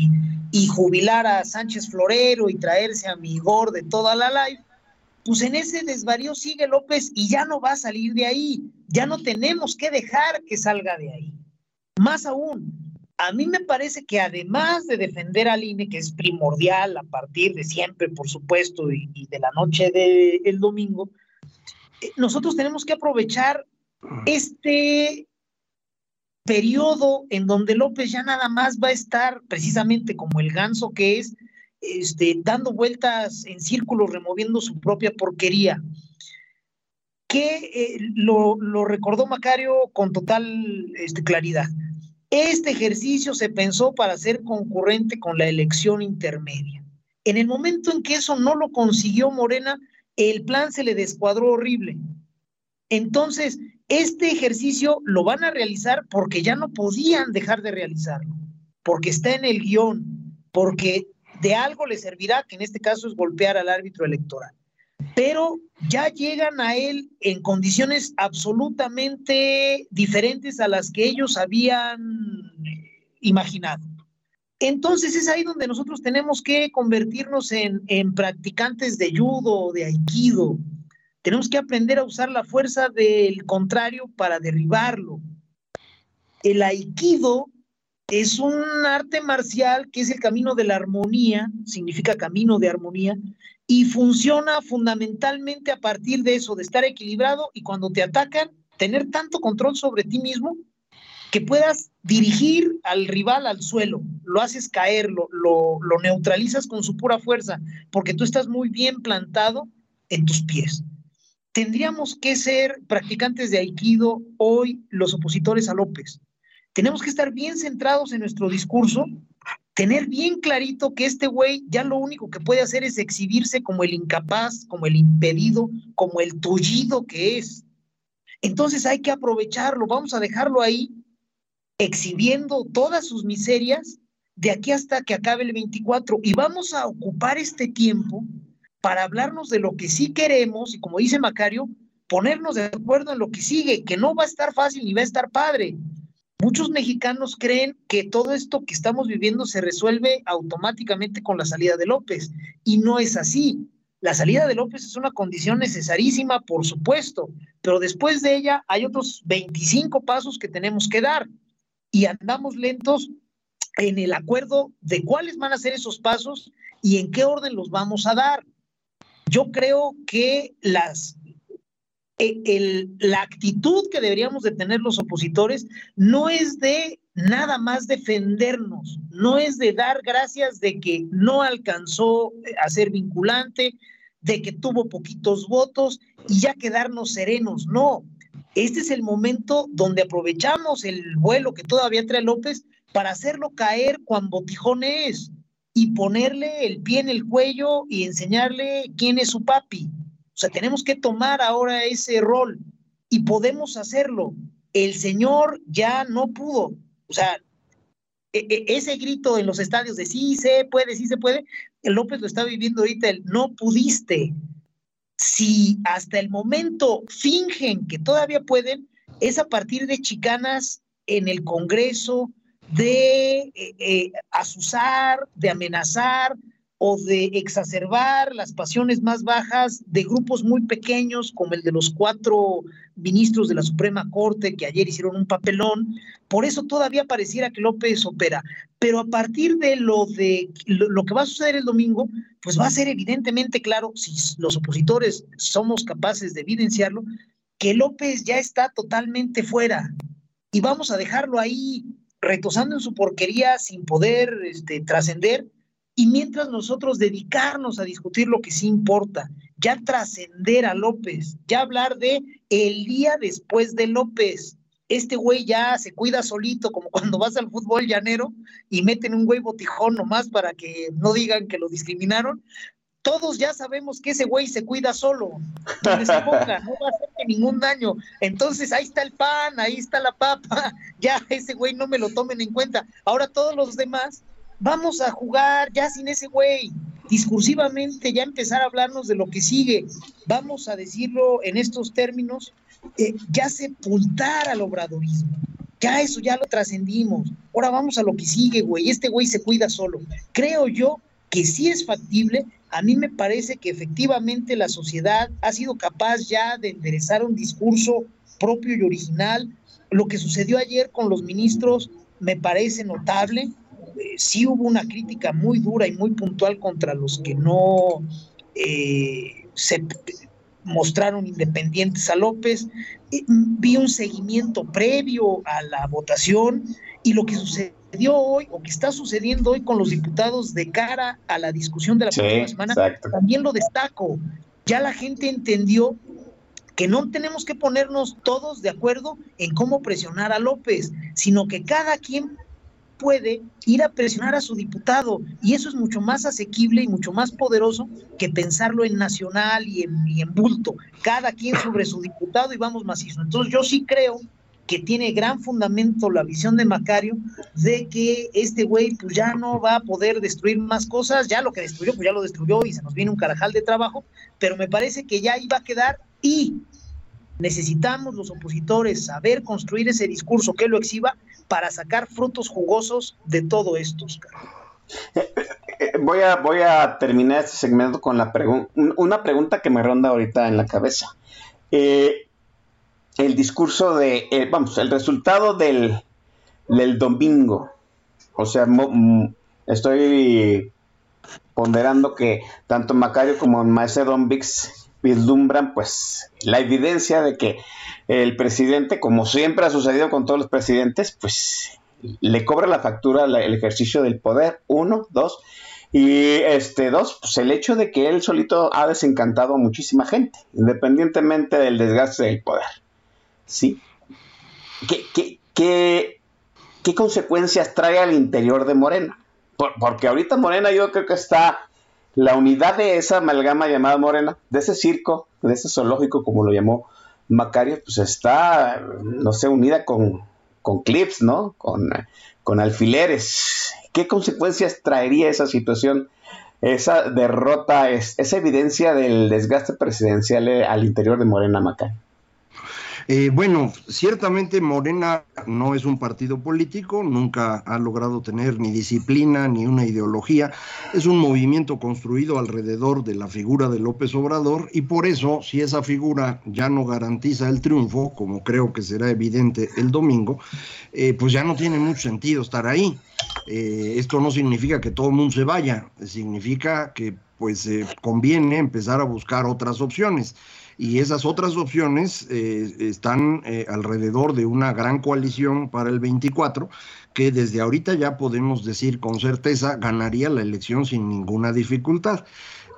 y, jubilar a Sánchez Florero y traerse a Migor de toda la live, pues en ese desvarío sigue López y ya no va a salir de ahí, ya no tenemos que dejar que salga de ahí. Más aún, a mí me parece que además de defender al INE, que es primordial a partir de siempre, por supuesto, y, de la noche del domingo, eh, nosotros tenemos que aprovechar este periodo en donde López ya nada más va a estar precisamente como el ganso que es, este, dando vueltas en círculos, removiendo su propia porquería. Que eh, lo, recordó Macario con total este, claridad. Este ejercicio se pensó para ser concurrente con la elección intermedia. En el momento en que eso no lo consiguió Morena, el plan se le descuadró horrible. Entonces, este ejercicio lo van a realizar porque ya no podían dejar de realizarlo, porque está en el guion, porque de algo le servirá, que en este caso es golpear al árbitro electoral. Pero ya llegan a él en condiciones absolutamente diferentes a las que ellos habían imaginado. Entonces es ahí donde nosotros tenemos que convertirnos en, en practicantes de judo, de aikido. Tenemos que aprender a usar la fuerza del contrario para derribarlo. El aikido es un arte marcial que es el camino de la armonía, significa camino de armonía, y funciona fundamentalmente a partir de eso, de estar equilibrado y cuando te atacan, tener tanto control sobre ti mismo que puedas dirigir al rival al suelo, lo haces caer, lo, lo, neutralizas con su pura fuerza, porque tú estás muy bien plantado en tus pies. Tendríamos que ser practicantes de Aikido hoy los opositores a López tenemos que estar bien centrados en nuestro discurso, tener bien clarito que este güey ya lo único que puede hacer es exhibirse como el incapaz, como el impedido, como el tullido que es. Entonces hay que aprovecharlo, vamos a dejarlo ahí exhibiendo todas sus miserias de aquí hasta que acabe el 24 y vamos a ocupar este tiempo para hablarnos de lo que sí queremos y como dice Macario, ponernos de acuerdo en lo que sigue, que no va a estar fácil ni va a estar padre, Muchos mexicanos creen que todo esto que estamos viviendo se resuelve automáticamente con la salida de López y no es así. La salida de López es una condición necesarísima, por supuesto, pero después de ella hay otros 25 pasos que tenemos que dar y andamos lentos en el acuerdo de cuáles van a ser esos pasos y en qué orden los vamos a dar. Yo creo que las eh, la actitud que deberíamos de tener los opositores no es de nada más defendernos, no es de dar gracias de que no alcanzó a ser vinculante, de que tuvo poquitos votos y ya quedarnos serenos, no. Este es el momento donde aprovechamos el vuelo que todavía trae López para hacerlo caer cuán botijón es y ponerle el pie en el cuello y enseñarle quién es su papi. O sea, tenemos que tomar ahora ese rol y podemos hacerlo. El Señor ya no pudo. O sea, e, e, ese grito en los estadios de sí se puede, sí se puede, López lo está viviendo ahorita, el no pudiste. Si hasta el momento fingen que todavía pueden, es a partir de chicanas en el Congreso, de eh, eh, asusar, de amenazar, o de exacerbar las pasiones más bajas de grupos muy pequeños, como el de los cuatro ministros de la Suprema Corte que ayer hicieron un papelón. Por eso todavía pareciera que López opera. Pero a partir de lo de lo, que va a suceder el domingo, pues va a ser evidentemente claro, si los opositores somos capaces de evidenciarlo, que López ya está totalmente fuera. Y vamos a dejarlo ahí retosando en su porquería sin poder este, trascender y mientras nosotros dedicarnos a discutir lo que sí importa, ya trascender a López, ya hablar de el día después de López. Este güey ya se cuida solito, como cuando vas al fútbol llanero y meten un güey botijón nomás para que no digan que lo discriminaron. Todos ya sabemos que ese güey se cuida solo, no va a hacerle ningún daño. Entonces ahí está el pan, ahí está la papa, ya ese güey no me lo tomen en cuenta. Ahora todos los demás vamos a jugar ya sin ese güey, discursivamente ya empezar a hablarnos de lo que sigue, vamos a decirlo en estos términos, eh, ya sepultar al obradorismo, ya eso ya lo trascendimos, ahora vamos a lo que sigue, güey, este güey se cuida solo. Creo yo que sí es factible, a mí me parece que efectivamente la sociedad ha sido capaz ya de enderezar un discurso propio y original. Lo que sucedió ayer con los ministros me parece notable, sí hubo una crítica muy dura y muy puntual contra los que no eh, se mostraron independientes a López. Vi un seguimiento previo a la votación y lo que sucedió hoy o que está sucediendo hoy con los diputados de cara a la discusión de la próxima semana, también lo destaco. Ya la gente entendió que no tenemos que ponernos todos de acuerdo en cómo presionar a López, sino que cada quien puede ir a presionar a su diputado y eso es mucho más asequible y mucho más poderoso que pensarlo en nacional y en, y en bulto, cada quien sobre su diputado y vamos macizo. Entonces yo sí creo que tiene gran fundamento la visión de Macario de que este güey pues ya no va a poder destruir más cosas, ya lo que destruyó pues ya lo destruyó y se nos viene un carajal de trabajo, pero me parece que ya iba a quedar y necesitamos los opositores saber construir ese discurso que lo exhiba para sacar frutos jugosos de todo esto, Oscar. Voy a, voy a terminar este segmento con la una pregunta que me ronda ahorita en la cabeza. Eh, el discurso de, eh, vamos, el resultado del, del domingo. O sea, estoy ponderando que tanto Macario como Maese Don Vix vislumbran pues la evidencia de que el presidente, como siempre ha sucedido con todos los presidentes, pues le cobra la factura el ejercicio del poder, uno, dos, y este, dos, pues el hecho de que él solito ha desencantado a muchísima gente, independientemente del desgaste del poder. ¿Sí? ¿Qué, qué, qué, qué consecuencias trae al interior de Morena? porque ahorita Morena yo creo que está la unidad de esa amalgama llamada Morena, de ese circo, de ese zoológico como lo llamó Macario, pues está, no sé, unida con, clips, ¿no? Con, con alfileres. ¿Qué consecuencias traería esa situación, esa derrota, esa evidencia del desgaste presidencial al interior de Morena Macario? Eh, bueno, ciertamente Morena no es un partido político, nunca ha logrado tener ni disciplina ni una ideología. Es un movimiento construido alrededor de la figura de López Obrador y por eso, si esa figura ya no garantiza el triunfo, como creo que será evidente el domingo, eh, pues ya no tiene mucho sentido estar ahí. Eh, esto no significa que todo el mundo se vaya, significa que pues conviene empezar a buscar otras opciones y esas otras opciones eh, están eh, alrededor de una gran coalición para el 24 que desde ahorita ya podemos decir con certeza ganaría la elección sin ninguna dificultad.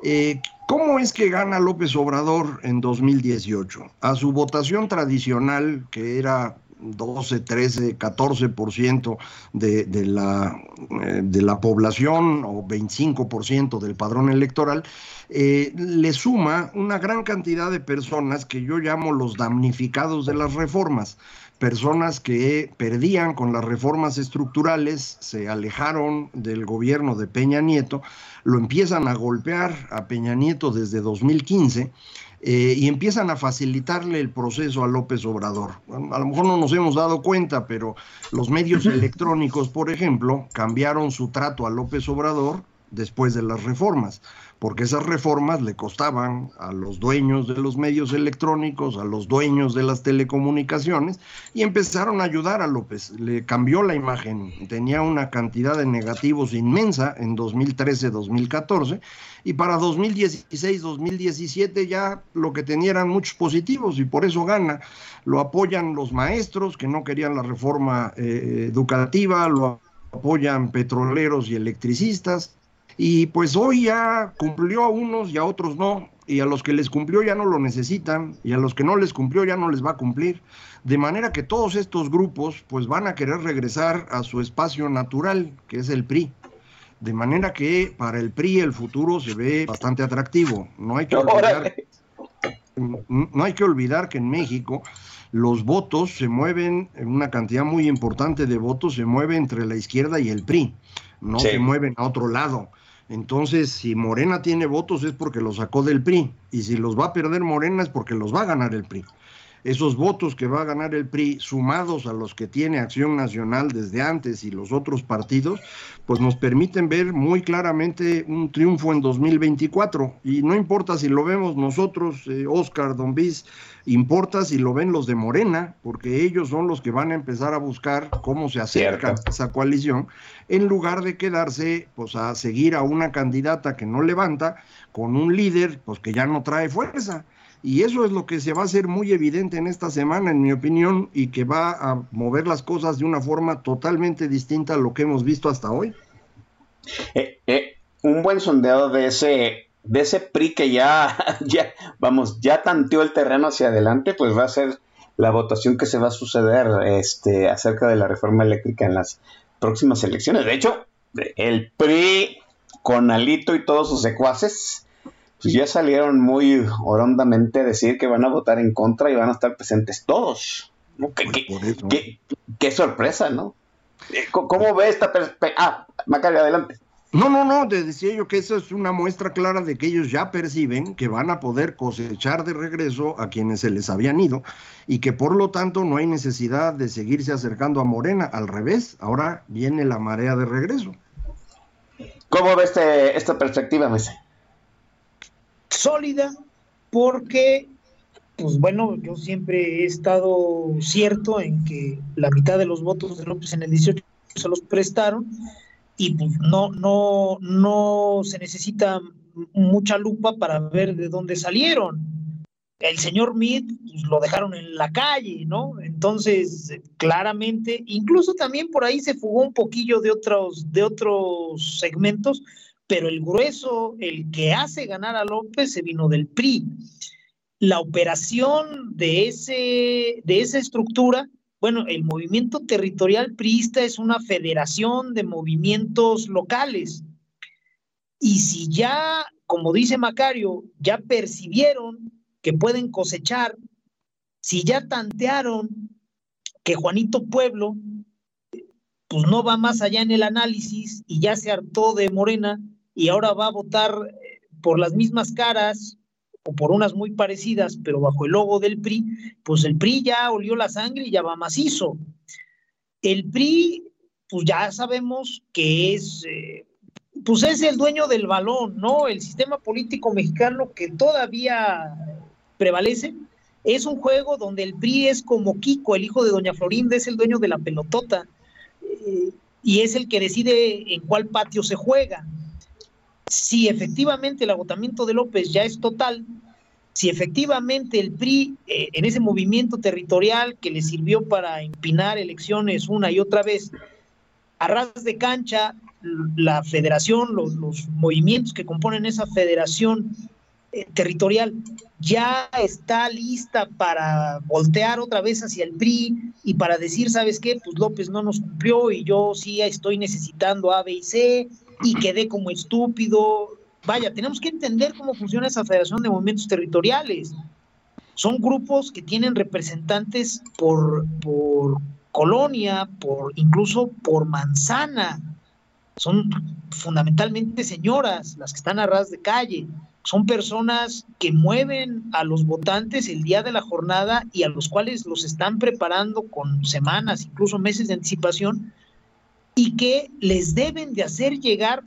Eh, ¿Cómo es que gana López Obrador en 2018? A su votación tradicional, que era 12, 13, 14% de, de, la, de la población o 25% del padrón electoral, eh, le suma una gran cantidad de personas que yo llamo los damnificados de las reformas, personas que perdían con las reformas estructurales, se alejaron del gobierno de Peña Nieto, lo empiezan a golpear a Peña Nieto desde 2015. Eh, y empiezan a facilitarle el proceso a López Obrador. A lo mejor no nos hemos dado cuenta, pero los medios electrónicos, por ejemplo, cambiaron su trato a López Obrador después de las reformas porque esas reformas le costaban a los dueños de los medios electrónicos, a los dueños de las telecomunicaciones, y empezaron a ayudar a López. Le cambió la imagen, tenía una cantidad de negativos inmensa en 2013-2014, y para 2016-2017 ya lo que tenía eran muchos positivos, y por eso gana. Lo apoyan los maestros que no querían la reforma eh, educativa, lo apoyan petroleros y electricistas, y pues hoy ya cumplió a unos y a otros no, y a los que les cumplió ya no lo necesitan, y a los que no les cumplió ya no les va a cumplir. De manera que todos estos grupos pues van a querer regresar a su espacio natural, que es el PRI. De manera que para el PRI el futuro se ve bastante atractivo. No hay que olvidar, no hay que, olvidar que en México los votos se mueven, una cantidad muy importante de votos se mueve entre la izquierda y el PRI, no se mueven a otro lado. Entonces, si Morena tiene votos es porque los sacó del PRI. Y si los va a perder Morena es porque los va a ganar el PRI. Esos votos que va a ganar el PRI, sumados a los que tiene Acción Nacional desde antes y los otros partidos, pues nos permiten ver muy claramente un triunfo en 2024. Y no importa si lo vemos nosotros, eh, Oscar, Don Bis, importa si lo ven los de Morena, porque ellos son los que van a empezar a buscar cómo se acerca esa coalición, en lugar de quedarse pues a seguir a una candidata que no levanta con un líder pues que ya no trae fuerza. Y eso es lo que se va a hacer muy evidente en esta semana, en mi opinión, y que va a mover las cosas de una forma totalmente distinta a lo que hemos visto hasta hoy. Eh, eh, un buen sondeo de ese de ese PRI que ya, ya, vamos, ya tanteó el terreno hacia adelante, pues va a ser la votación que se va a suceder este, acerca de la reforma eléctrica en las próximas elecciones. De hecho, el PRI con Alito y todos sus secuaces, pues ya salieron muy orondamente a decir que van a votar en contra y van a estar presentes todos. Qué, sorpresa, ¿no? Eh, ¿Cómo ve esta perspectiva? Ah, Macario, adelante. No, no, no, te decía yo que esa es una muestra clara de que ellos ya perciben que van a poder cosechar de regreso a quienes se les habían ido y que por lo tanto no hay necesidad de seguirse acercando a Morena. Al revés, ahora viene la marea de regreso. ¿Cómo ve este, esta perspectiva, Mese? Sólida, porque, pues bueno, yo siempre he estado cierto en que la mitad de los votos de López en el 18 se los prestaron y pues, no, no, no se necesita mucha lupa para ver de dónde salieron. El señor Meade pues, lo dejaron en la calle, ¿no? Entonces, claramente, incluso también por ahí se fugó un poquillo de otros, de otros segmentos, pero el grueso, el que hace ganar a López, se vino del PRI. La operación de, ese, de esa estructura bueno, el movimiento territorial priista es una federación de movimientos locales. Y si ya, como dice Macario, ya percibieron que pueden cosechar, si ya tantearon que Juanito Pueblo, pues no va más allá en el análisis y ya se hartó de Morena y ahora va a votar eh, por las mismas caras o por unas muy parecidas, pero bajo el logo del PRI, pues el PRI ya olió la sangre y ya va macizo. El PRI, pues ya sabemos que es, eh, pues es el dueño del balón, ¿no? El sistema político mexicano que todavía prevalece es un juego donde el PRI es como Kiko, el hijo de Doña Florinda, es el dueño de la pelotota eh, y es el que decide en cuál patio se juega si efectivamente el agotamiento de López ya es total, si efectivamente el PRI eh, en ese movimiento territorial que le sirvió para empinar elecciones una y otra vez, a ras de cancha, la federación, los, movimientos que componen esa federación eh, territorial ya está lista para voltear otra vez hacia el PRI y para decir, ¿sabes qué? Pues López no nos cumplió y yo sí estoy necesitando A, B y C y quedé como estúpido. Vaya, tenemos que entender cómo funciona esa Federación de Movimientos Territoriales. Son grupos que tienen representantes por, por colonia, por incluso por manzana. Son fundamentalmente señoras las que están a ras de calle. Son personas que mueven a los votantes el día de la jornada y a los cuales los están preparando con semanas, incluso meses de anticipación y que les deben de hacer llegar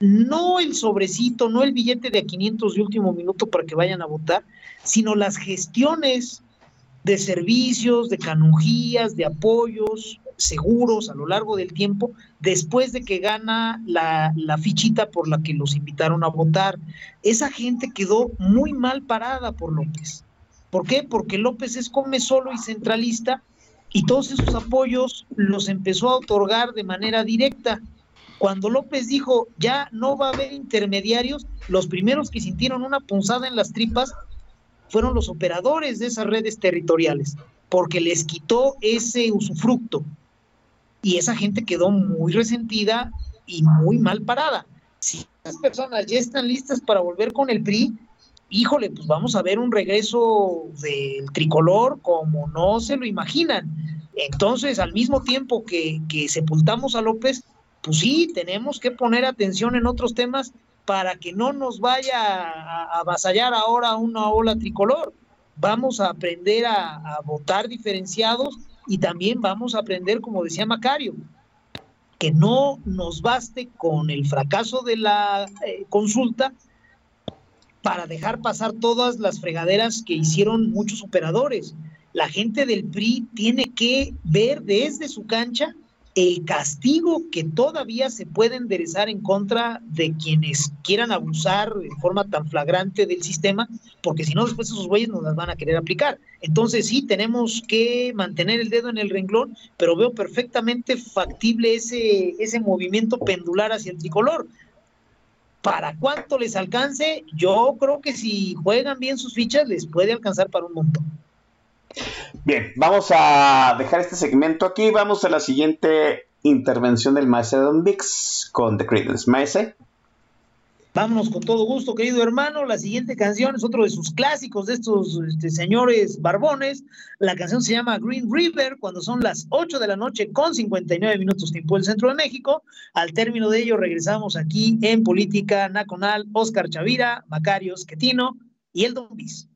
no el sobrecito, no el billete de a 500 de último minuto para que vayan a votar, sino las gestiones de servicios, de canonjías, de apoyos seguros a lo largo del tiempo, después de que gana la, la, fichita por la que los invitaron a votar. Esa gente quedó muy mal parada por López. ¿Por qué? Porque López es come solo y centralista y todos esos apoyos los empezó a otorgar de manera directa. Cuando López dijo, ya no va a haber intermediarios, los primeros que sintieron una punzada en las tripas fueron los operadores de esas redes territoriales, porque les quitó ese usufructo. Y esa gente quedó muy resentida y muy mal parada. Si las personas ya están listas para volver con el PRI, híjole, pues vamos a ver un regreso del tricolor como no se lo imaginan. Entonces, al mismo tiempo que, sepultamos a López, pues sí, tenemos que poner atención en otros temas para que no nos vaya a, avasallar ahora una ola tricolor. Vamos a aprender a, votar diferenciados y también vamos a aprender, como decía Macario, que no nos baste con el fracaso de la eh, consulta para dejar pasar todas las fregaderas que hicieron muchos operadores. La gente del PRI tiene que ver desde su cancha el castigo que todavía se puede enderezar en contra de quienes quieran abusar de forma tan flagrante del sistema, porque si no, después esos güeyes nos las van a querer aplicar. Entonces sí, tenemos que mantener el dedo en el renglón, pero veo perfectamente factible ese, ese movimiento pendular hacia el tricolor. Para cuánto les alcance, yo creo que si juegan bien sus fichas, les puede alcanzar para un montón. Bien, vamos a dejar este segmento aquí. Vamos a la siguiente intervención del maestro Don Vix con The Creedence. Maese. Vámonos con todo gusto, querido hermano. La siguiente canción es otro de sus clásicos de estos este, señores barbones. La canción se llama Green River, cuando son las 8 de la noche con 59 minutos tiempo del centro de México. Al término de ello, regresamos aquí en Política Nacional, Oscar Chavira, Macario Schettino y el Don Bis.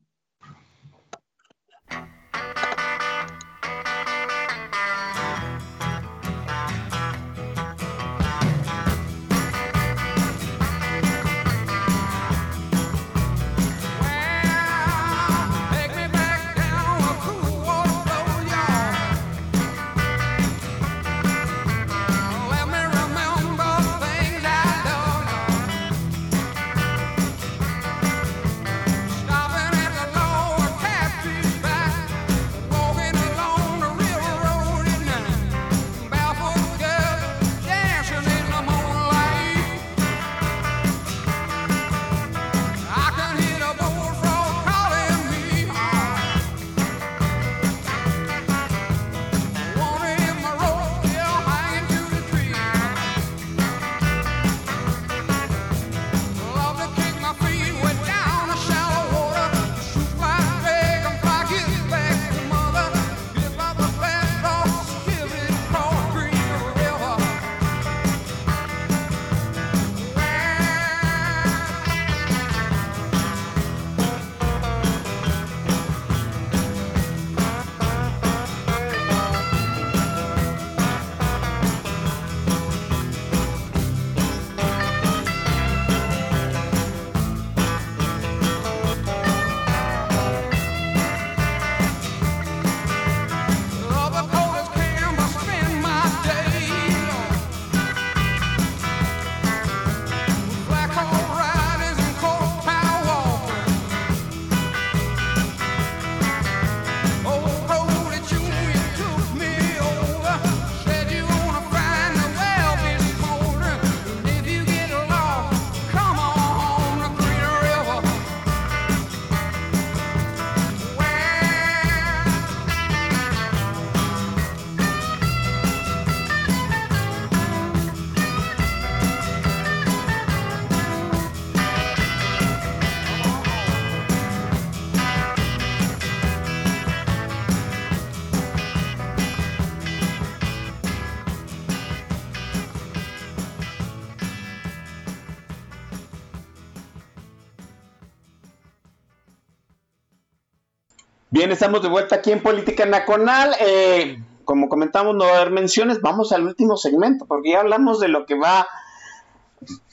Bien, estamos de vuelta aquí en Política Nacional. Eh, como comentamos, no va a haber menciones. Vamos al último segmento, porque ya hablamos de lo que va,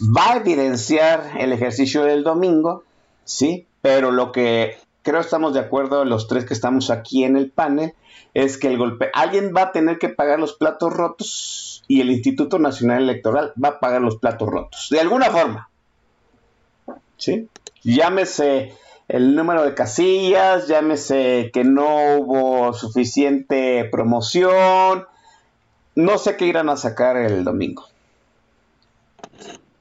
va a evidenciar el ejercicio del domingo, ¿sí? Pero lo que creo estamos de acuerdo los tres que estamos aquí en el panel es que el golpe, alguien va a tener que pagar los platos rotos y el Instituto Nacional Electoral va a pagar los platos rotos, de alguna forma. ¿Sí? Llámese el número de casillas, llámese que no hubo suficiente promoción, no sé qué irán a sacar el domingo.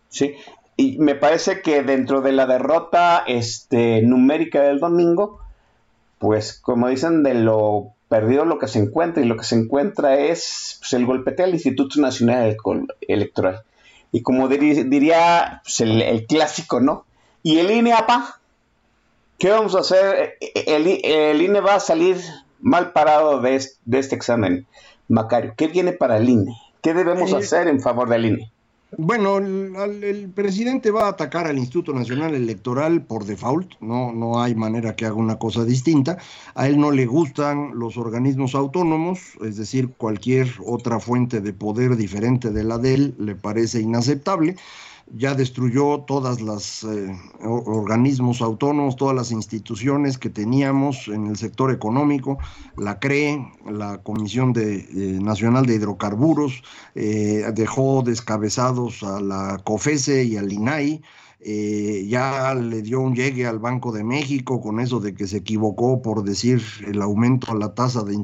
Sí, y me parece que dentro de la derrota este, numérica del domingo, pues como dicen, de lo perdido lo que se encuentra y lo que se encuentra es pues, el golpeteo al Instituto Nacional Electoral. Y como diría pues, el, el, clásico, ¿no? Y el INEAPA, ¿Qué vamos a hacer? El, INE va a salir mal parado de este, examen, Macario. ¿Qué viene para el INE? ¿Qué debemos eh, hacer en favor del INE? Bueno, el, presidente va a atacar al Instituto Nacional Electoral por default, no, no hay manera que haga una cosa distinta. A él no le gustan los organismos autónomos, es decir, cualquier otra fuente de poder diferente de la de él le parece inaceptable ya destruyó todas las eh, organismos autónomos, todas las instituciones que teníamos en el sector económico, la CRE, la Comisión de, eh, Nacional de Hidrocarburos, eh, dejó descabezados a la COFESE y al INAI, ya le dio un llegue al Banco de México con eso de que se equivocó por decir el aumento a la tasa de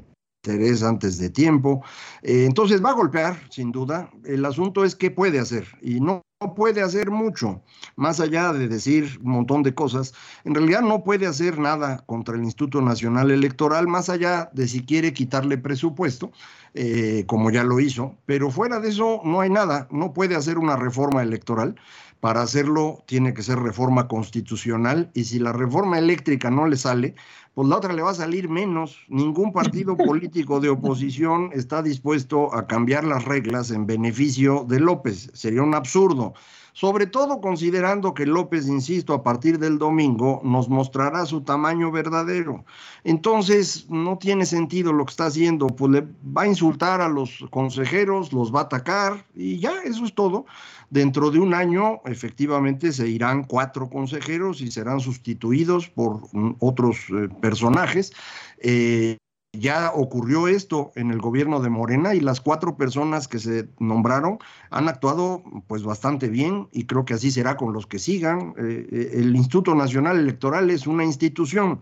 interés antes de tiempo. entonces va a golpear, sin duda. El asunto es qué puede hacer y no puede hacer mucho, más allá de decir un montón de cosas, en realidad no puede hacer nada contra el Instituto Nacional Electoral, más allá de si quiere quitarle presupuesto, eh, como ya lo hizo, pero fuera de eso no hay nada, no puede hacer una reforma electoral. Para hacerlo tiene que ser reforma constitucional y si la reforma eléctrica no le sale, pues la otra le va a salir menos. Ningún partido político de oposición está dispuesto a cambiar las reglas en beneficio de López. Sería un absurdo. Sobre todo considerando que López, insisto, a partir del domingo nos mostrará su tamaño verdadero. Entonces, no tiene sentido lo que está haciendo, pues le va a insultar a los consejeros, los va a atacar y ya, eso es todo. Dentro de un año, efectivamente, se irán cuatro consejeros y serán sustituidos por otros eh, personajes. Eh, ya ocurrió esto en el gobierno de Morena y las cuatro personas que se nombraron han actuado pues bastante bien y creo que así será con los que sigan. Eh, el Instituto Nacional Electoral es una institución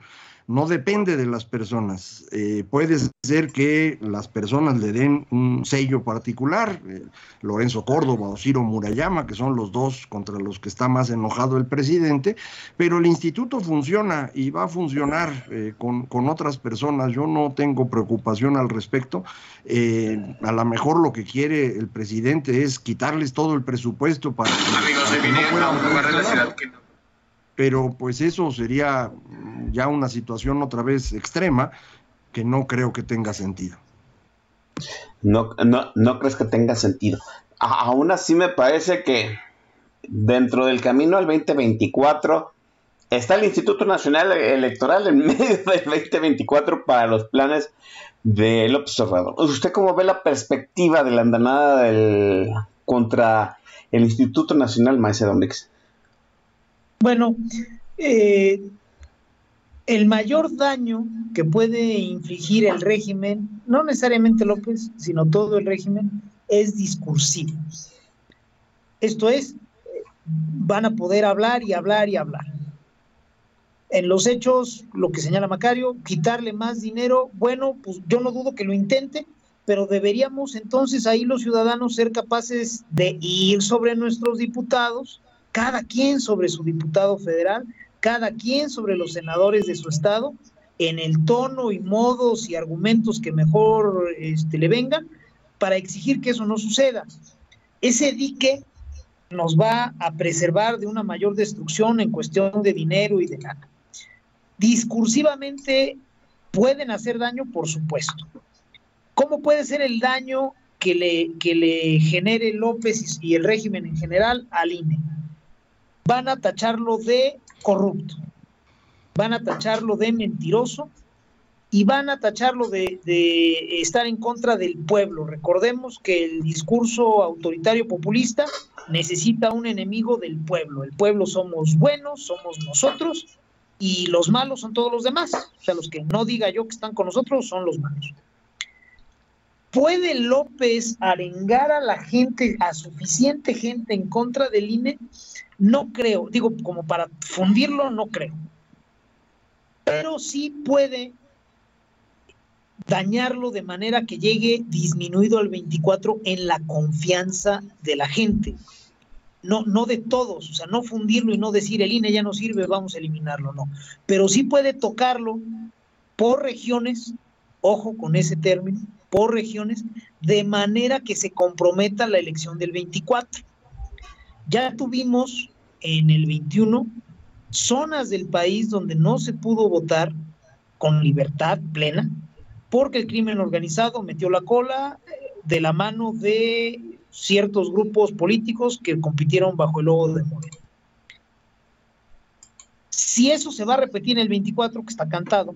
no depende de las personas. Eh, puede ser que las personas le den un sello particular, eh, Lorenzo Córdoba o Ciro Murayama, que son los dos contra los que está más enojado el presidente, pero el instituto funciona y va a funcionar eh, con, con, otras personas. Yo no tengo preocupación al respecto. a lo mejor lo que quiere el presidente es quitarles todo el presupuesto para que, no puedan pero pues eso sería ya una situación otra vez extrema que no creo que tenga sentido. No, no, no crees que tenga sentido. aún así me parece que dentro del camino al 2024 está el Instituto Nacional Electoral en medio del 2024 para los planes del observador. ¿Usted cómo ve la perspectiva de la andanada del, contra el Instituto Nacional Macedonix? Bueno, eh, el mayor daño que puede infligir el régimen, no necesariamente López, sino todo el régimen, es discursivo. Esto es, van a poder hablar y hablar y hablar. En los hechos, lo que señala Macario, quitarle más dinero, bueno, pues yo no dudo que lo intente, pero deberíamos entonces ahí los ciudadanos ser capaces de ir sobre nuestros diputados, cada quien sobre su diputado federal, cada quien sobre los senadores de su estado, en el tono y modos y argumentos que mejor este, le vengan, para exigir que eso no suceda. Ese dique nos va a preservar de una mayor destrucción en cuestión de dinero y de gana. Discursivamente pueden hacer daño, por supuesto. ¿Cómo puede ser el daño que le, que le genere López y el régimen en general al INE? Van a tacharlo de corrupto, van a tacharlo de mentiroso y van a tacharlo de, estar en contra del pueblo. Recordemos que el discurso autoritario populista necesita un enemigo del pueblo. El pueblo somos buenos, somos nosotros, y los malos son todos los demás. O sea, los que no diga yo que están con nosotros son los malos. ¿Puede López arengar a la gente, a suficiente gente en contra del INE? No creo, digo, como para fundirlo, no creo. Pero sí puede dañarlo de manera que llegue disminuido al 24 en la confianza de la gente. No, no de todos, o sea, no fundirlo y no decir el INE ya no sirve, vamos a eliminarlo, no. Pero sí puede tocarlo por regiones, ojo con ese término, por regiones, de manera que se comprometa la elección del 24. Ya tuvimos en el 21 zonas del país donde no se pudo votar con libertad plena porque el crimen organizado metió la cola eh, de la mano de ciertos grupos políticos que compitieron bajo el logo de Moreno. Si eso se va a repetir en el 24, que está cantado,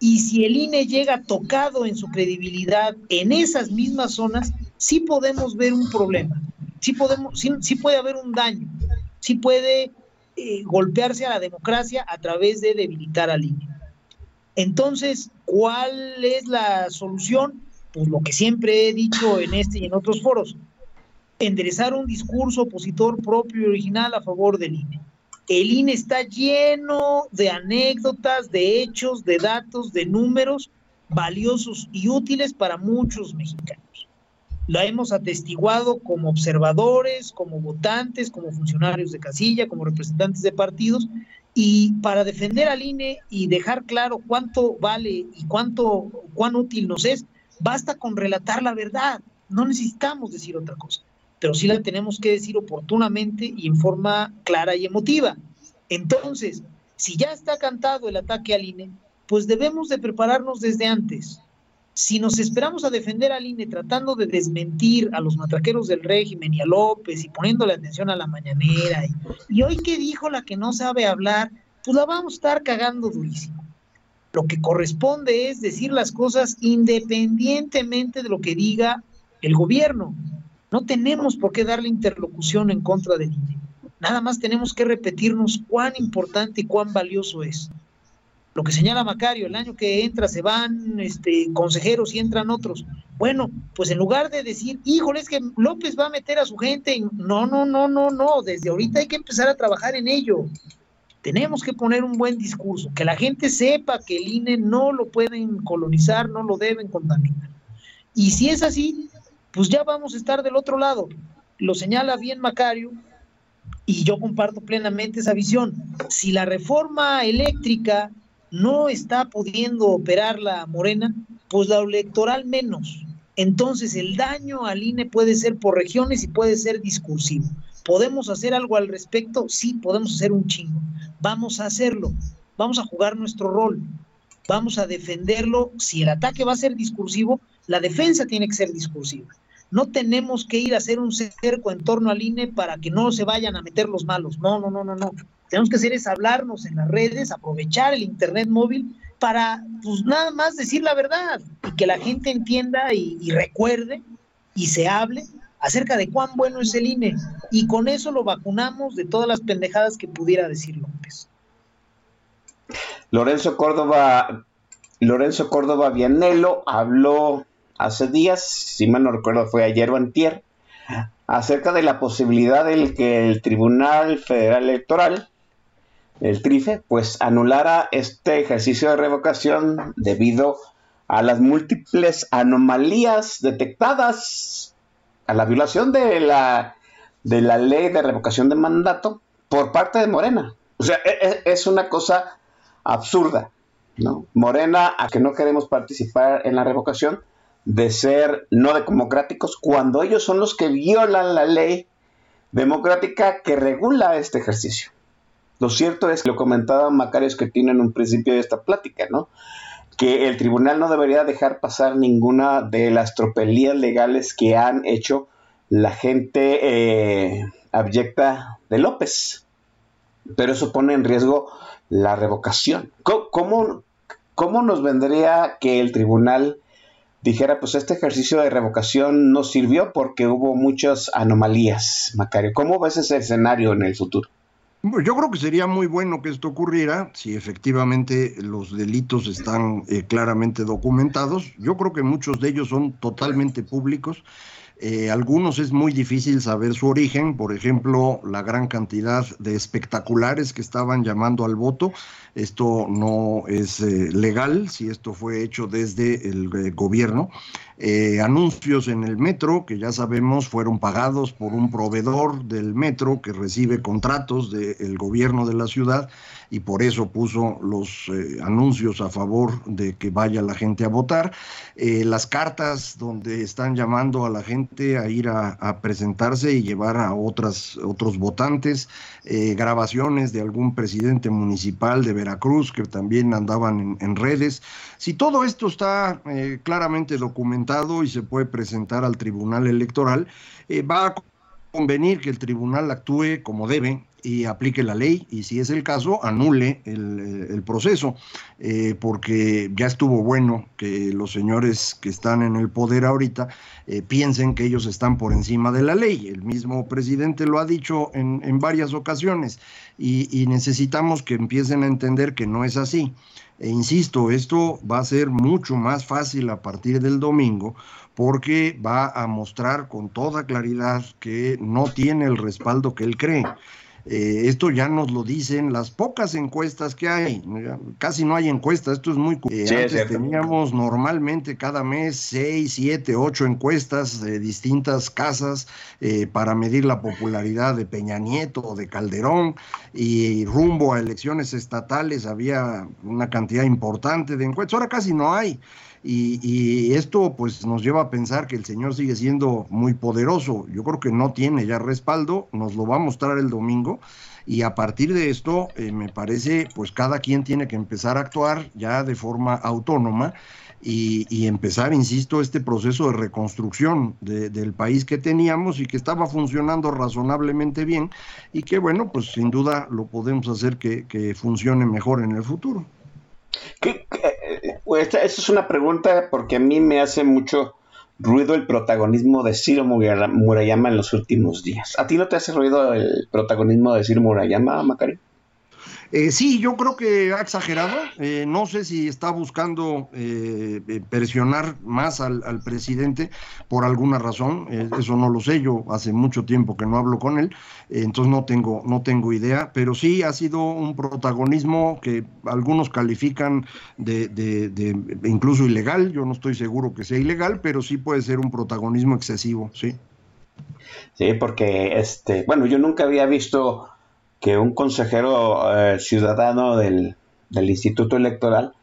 y si el INE llega tocado en su credibilidad en esas mismas zonas, sí podemos ver un problema, sí, podemos, sí, puede haber un daño, sí puede eh, golpearse a la democracia a través de debilitar al INE. Entonces, ¿cuál es la solución? Pues lo que siempre he dicho en este y en otros foros, enderezar un discurso opositor propio y original a favor del INE el INE está lleno de anécdotas, de hechos, de datos, de números valiosos y útiles para muchos mexicanos. la hemos atestiguado como observadores, como votantes, como funcionarios de casilla, como representantes de partidos, y para defender al INE y dejar claro cuánto vale y cuánto, cuán útil nos es, basta con relatar la verdad, no necesitamos decir otra cosa, pero sí la tenemos que decir oportunamente y en forma clara y emotiva. Entonces, si ya está cantado el ataque al INE, pues debemos de prepararnos desde antes. Si nos esperamos a defender al INE tratando de desmentir a los matraqueros del régimen y a López y poniéndole atención a la mañanera, y, hoy que dijo la que no sabe hablar, pues la vamos a estar cagando durísimo. Lo que corresponde es decir las cosas independientemente de lo que diga el gobierno. No tenemos por qué darle interlocución en contra del INE. Nada más tenemos que repetirnos cuán importante y cuán valioso es lo que señala Macario, el año que entra se van este, consejeros y entran otros. Bueno, pues en lugar de decir, híjole, es que López va a meter a su gente, no, no, no, no, no, desde ahorita hay que empezar a trabajar en ello. Tenemos que poner un buen discurso, que la gente sepa que el INE no lo pueden colonizar, no lo deben contaminar. Y si es así, pues ya vamos a estar del otro lado. Lo señala bien Macario, y yo comparto plenamente esa visión. Si la reforma eléctrica no está pudiendo operar la Morena, pues la electoral menos. Entonces el daño al INE puede ser por regiones y puede ser discursivo. ¿Podemos hacer algo al respecto? Sí, podemos hacer un chingo. Vamos a hacerlo. Vamos a jugar nuestro rol. Vamos a defenderlo. Si el ataque va a ser discursivo, la defensa tiene que ser discursiva. No tenemos que ir a hacer un cerco en torno al INE para que no se vayan a meter los malos. No, no, no, no, no tenemos que hacer es hablarnos en las redes, aprovechar el Internet móvil para, pues nada más decir la verdad y que la gente entienda y, recuerde y se hable acerca de cuán bueno es el INE. Y con eso lo vacunamos de todas las pendejadas que pudiera decir López. Lorenzo Córdoba, Lorenzo Córdoba Vianello habló hace días, si mal no recuerdo fue ayer o antier, acerca de la posibilidad de que el Tribunal Federal Electoral el TRIFE, pues anulara este ejercicio de revocación debido a las múltiples anomalías detectadas a la violación de la, de la ley de revocación de mandato por parte de Morena. O sea, es, e, es una cosa absurda, ¿no? Morena, a que no queremos participar en la revocación, de ser no democráticos, cuando ellos son los que violan la ley democrática que regula este ejercicio. Lo cierto es que lo comentaba Macario que tienen un principio de esta plática, ¿no? Que el tribunal no debería dejar pasar ninguna de las tropelías legales que han hecho la gente eh, abyecta de López. Pero eso pone en riesgo la revocación. ¿Cómo, cómo nos vendría que el tribunal dijera, pues este ejercicio de revocación no sirvió porque hubo muchas anomalías, Macario? ¿Cómo ves ese escenario en el futuro? Yo creo que sería muy bueno que esto ocurriera si efectivamente los delitos están eh, claramente documentados. Yo creo que muchos de ellos son totalmente públicos. Eh, algunos es muy difícil saber su origen, por ejemplo, la gran cantidad de espectaculares que estaban llamando al voto. Esto no es eh, legal si esto fue hecho desde el gobierno. Eh, anuncios en el metro, que ya sabemos fueron pagados por un proveedor del metro que recibe contratos del gobierno de la ciudad y por eso puso los eh, anuncios a favor de que vaya la gente a votar. Eh, las cartas donde están llamando a la gente a ir a, presentarse y llevar a otras, otros votantes, grabaciones de algún presidente municipal de Veracruz que también andaban en, en redes. Si todo esto está claramente documentado, y se puede presentar al Tribunal Electoral, eh, va a convenir que el tribunal actúe como debe y aplique la ley y si es el caso anule el, eh, proceso eh, porque ya estuvo bueno que los señores que están en el poder ahorita piensen que ellos están por encima de la ley el mismo presidente lo ha dicho en, en varias ocasiones y necesitamos que empiecen a entender que no es así e insisto, esto va a ser mucho más fácil a partir del domingo porque va a mostrar con toda claridad que no tiene el respaldo que él cree. Eh, esto ya nos lo dicen las pocas encuestas que hay, casi no hay encuestas, esto es muy... antes teníamos normalmente cada mes seis, siete, ocho encuestas de distintas casas para medir la popularidad de Peña Nieto o de Calderón y rumbo a elecciones estatales había una cantidad importante de encuestas, ahora casi no hay. Y, esto pues nos lleva a pensar que el Señor sigue siendo muy poderoso. Yo creo que no tiene ya respaldo, nos lo va a mostrar el domingo y a partir de esto eh, me parece pues cada quien tiene que empezar a actuar ya de forma autónoma y, empezar, insisto, este proceso de reconstrucción del país que teníamos y que estaba funcionando razonablemente bien y que bueno pues sin duda lo podemos hacer que, que funcione mejor en el futuro. ¿Qué, esta, es una pregunta porque a mí me hace mucho ruido el protagonismo de Ciro Murayama en los últimos días. ¿A ti no te hace ruido el protagonismo de Ciro Murayama, Macari? Eh, sí, yo creo que ha exagerado. Eh, no sé si está buscando eh, presionar más al, presidente por alguna razón. eso no lo sé. Yo hace mucho tiempo que no hablo con él, entonces no tengo, no tengo idea. Pero sí ha sido un protagonismo que algunos califican de, incluso ilegal. Yo no estoy seguro que sea ilegal, pero sí puede ser un protagonismo excesivo, sí. Sí, porque este, bueno, yo nunca había visto que un consejero eh, ciudadano del, Instituto Electoral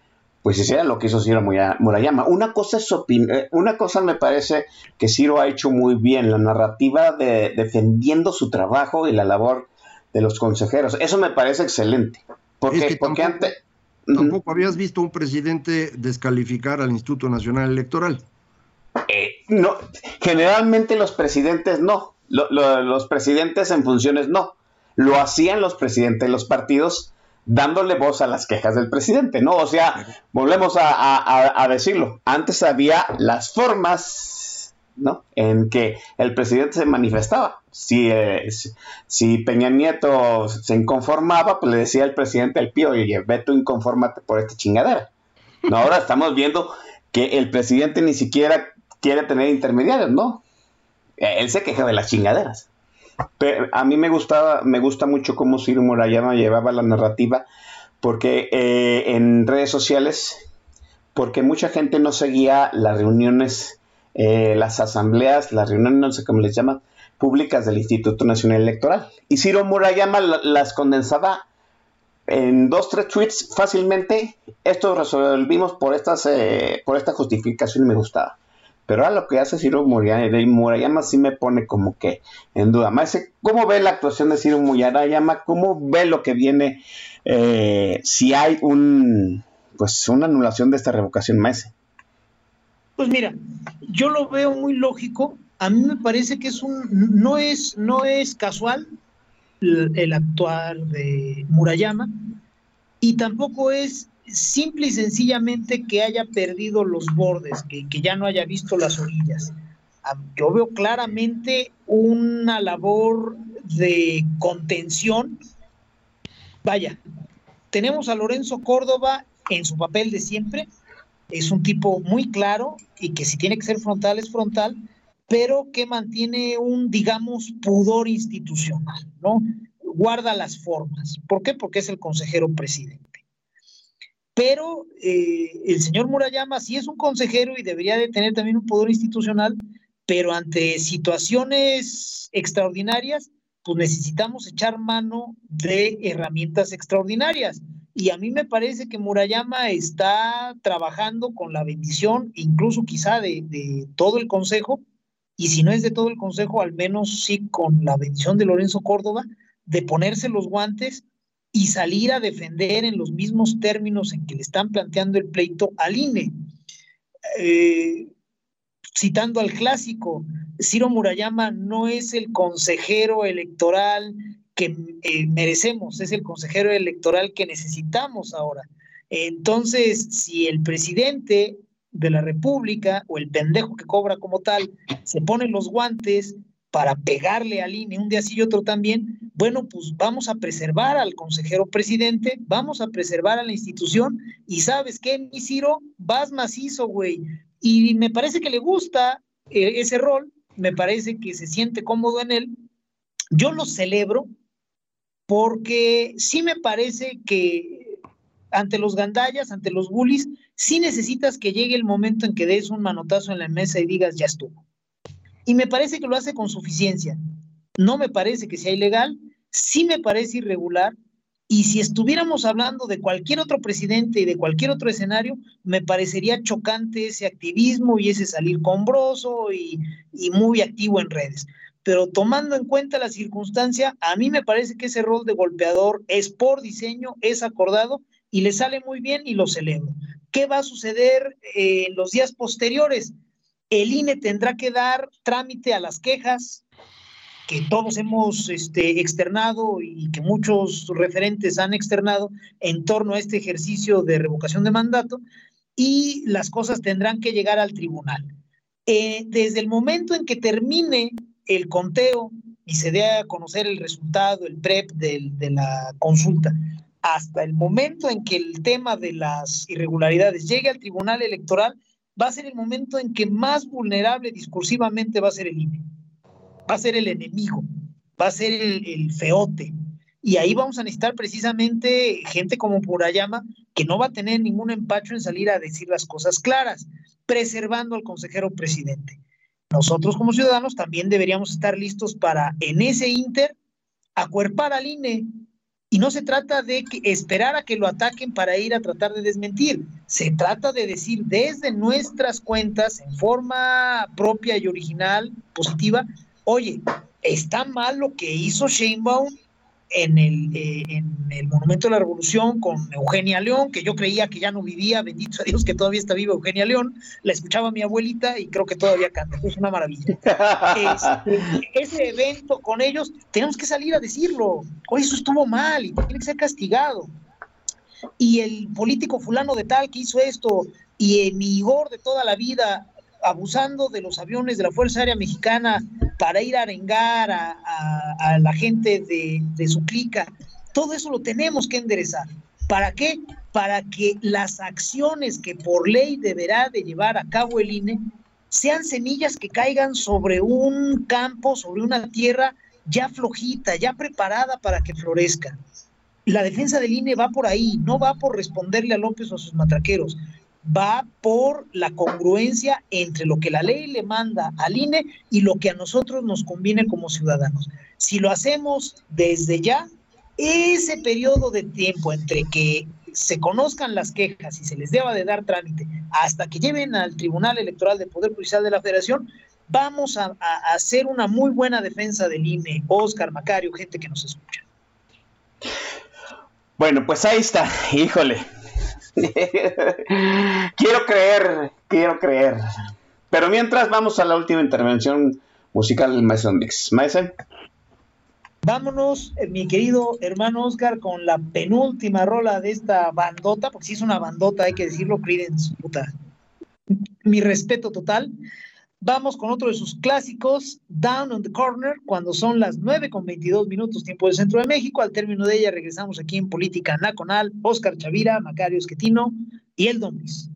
pues hiciera lo que hizo Ciro Murayama. Una cosa, es eh, una cosa me parece que Ciro ha hecho muy bien, la narrativa de defendiendo su trabajo y la labor de los consejeros. Eso me parece excelente. Porque, porque antes... Tampoco habías visto un presidente descalificar al Instituto Nacional Electoral. Eh, no, generalmente los presidentes no. los presidentes en funciones no lo hacían los presidentes de los partidos dándole voz a las quejas del presidente, ¿no? O sea, volvemos a, decirlo, antes había las formas, ¿no? En que el presidente se manifestaba. Si, eh, si Peña Nieto se inconformaba, pues le decía al presidente el pío, oye, ve tú inconfórmate por esta chingadera. No, ahora estamos viendo que el presidente ni siquiera quiere tener intermediarios, ¿no? Él se queja de las chingaderas. A mí me gustaba, me gusta mucho cómo Ciro Murayama llevaba la narrativa, porque eh, en redes sociales, porque mucha gente no seguía las reuniones, eh, las asambleas, las reuniones, no sé cómo les llama, públicas del Instituto Nacional Electoral. Y Ciro Murayama las condensaba en dos, tres tweets fácilmente. Esto resolvimos por, estas, eh, por esta justificación y me gustaba. Pero a lo que hace Ciro Murayama sí me pone como que en duda. ¿cómo ve la actuación de Ciro Murayama? ¿Cómo ve lo que viene eh, si hay un pues una anulación de esta revocación, Maese? Pues mira, yo lo veo muy lógico. A mí me parece que es un no es no es casual el actuar de Murayama y tampoco es simple y sencillamente que haya perdido los bordes, que, ya no haya visto las orillas. Ah, yo veo claramente una labor de contención. Vaya, tenemos a Lorenzo Córdoba en su papel de siempre. Es un tipo muy claro y que si tiene que ser frontal es frontal, pero que mantiene un, digamos, pudor institucional, ¿no? Guarda las formas. ¿Por qué? Porque es el consejero presidente. Pero eh, el señor Murayama sí es un consejero y debería de tener también un poder institucional, pero ante situaciones extraordinarias, pues necesitamos echar mano de herramientas extraordinarias. Y a mí me parece que Murayama está trabajando con la bendición, incluso quizá de, de todo el Consejo, y si no es de todo el Consejo, al menos sí con la bendición de Lorenzo Córdoba, de ponerse los guantes y salir a defender en los mismos términos en que le están planteando el pleito al INE. Eh, citando al clásico, Ciro Murayama no es el consejero electoral que eh, merecemos, es el consejero electoral que necesitamos ahora. Entonces, si el presidente de la República o el pendejo que cobra como tal se pone los guantes para pegarle al INE un día sí y otro también, bueno, pues vamos a preservar al consejero presidente, vamos a preservar a la institución y sabes qué, mi Ciro, vas macizo, güey. Y me parece que le gusta eh, ese rol, me parece que se siente cómodo en él. Yo lo celebro, porque sí me parece que ante los gandallas, ante los bullies, sí necesitas que llegue el momento en que des un manotazo en la mesa y digas, ya estuvo. Y me parece que lo hace con suficiencia. No me parece que sea ilegal, sí me parece irregular, y si estuviéramos hablando de cualquier otro presidente y de cualquier otro escenario, me parecería chocante ese activismo y ese salir combroso y, y muy activo en redes. Pero tomando en cuenta la circunstancia, a mí me parece que ese rol de golpeador es por diseño, es acordado y le sale muy bien y lo celebro. ¿Qué va a suceder eh, en los días posteriores? El INE tendrá que dar trámite a las quejas, que todos hemos este, externado y que muchos referentes han externado en torno a este ejercicio de revocación de mandato y las cosas tendrán que llegar al tribunal. Eh, desde el momento en que termine el conteo y se dé a conocer el resultado, el PREP de, de la consulta, hasta el momento en que el tema de las irregularidades llegue al tribunal electoral, va a ser el momento en que más vulnerable discursivamente va a ser el INE va a ser el enemigo, va a ser el, feote. Y ahí vamos a necesitar precisamente gente como Purayama, que no va a tener ningún empacho en salir a decir las cosas claras, preservando al consejero presidente. Nosotros como ciudadanos también deberíamos estar listos para, en ese inter, acuerpar al INE. Y no se trata de que esperar a que lo ataquen para ir a tratar de desmentir. Se trata de decir desde nuestras cuentas, en forma propia y original, positiva, Oye, está mal lo que hizo Sheinbaum en el, eh, en el Monumento de la Revolución con Eugenia León, que yo creía que ya no vivía, bendito a Dios que todavía está viva Eugenia León, la escuchaba mi abuelita y creo que todavía canta, es una maravilla. ese evento con ellos, tenemos que salir a decirlo, oye, eso estuvo mal y tiene que ser castigado. Y el político fulano de tal que hizo esto, y en mi Igor de toda la vida, abusando de los aviones de la Fuerza Aérea Mexicana para ir a arengar a, la gente de, de su clica. Todo eso lo tenemos que enderezar. ¿Para qué? Para que las acciones que por ley deberá de llevar a cabo el INE sean semillas que caigan sobre un campo, sobre una tierra ya flojita, ya preparada para que florezca. La defensa del INE va por ahí, no va por responderle a López o a sus matraqueros, va por la congruencia entre lo que la ley le manda al INE y lo que a nosotros nos conviene como ciudadanos. Si lo hacemos desde ya, ese periodo de tiempo entre que se conozcan las quejas y se les deba de dar trámite hasta que lleven al Tribunal Electoral del Poder Judicial de la Federación, vamos a, hacer una muy buena defensa del INE, Oscar, Macario, gente que nos escucha. Bueno, pues ahí está, híjole, quiero creer, quiero creer. Pero mientras vamos a la última intervención musical del Mason Mix. Mason. Vámonos, eh, mi querido hermano Oscar, con la penúltima rola de esta bandota, porque si es una bandota, hay que decirlo, Creedence, puta. Mi respeto total. Vamos con otro de sus clásicos, Down on the Corner, cuando son las 9 con 22 minutos tiempo del centro de México. Al término de ella regresamos aquí en Política Nacional, Oscar Chavira, Macario Esquetino y el Domis.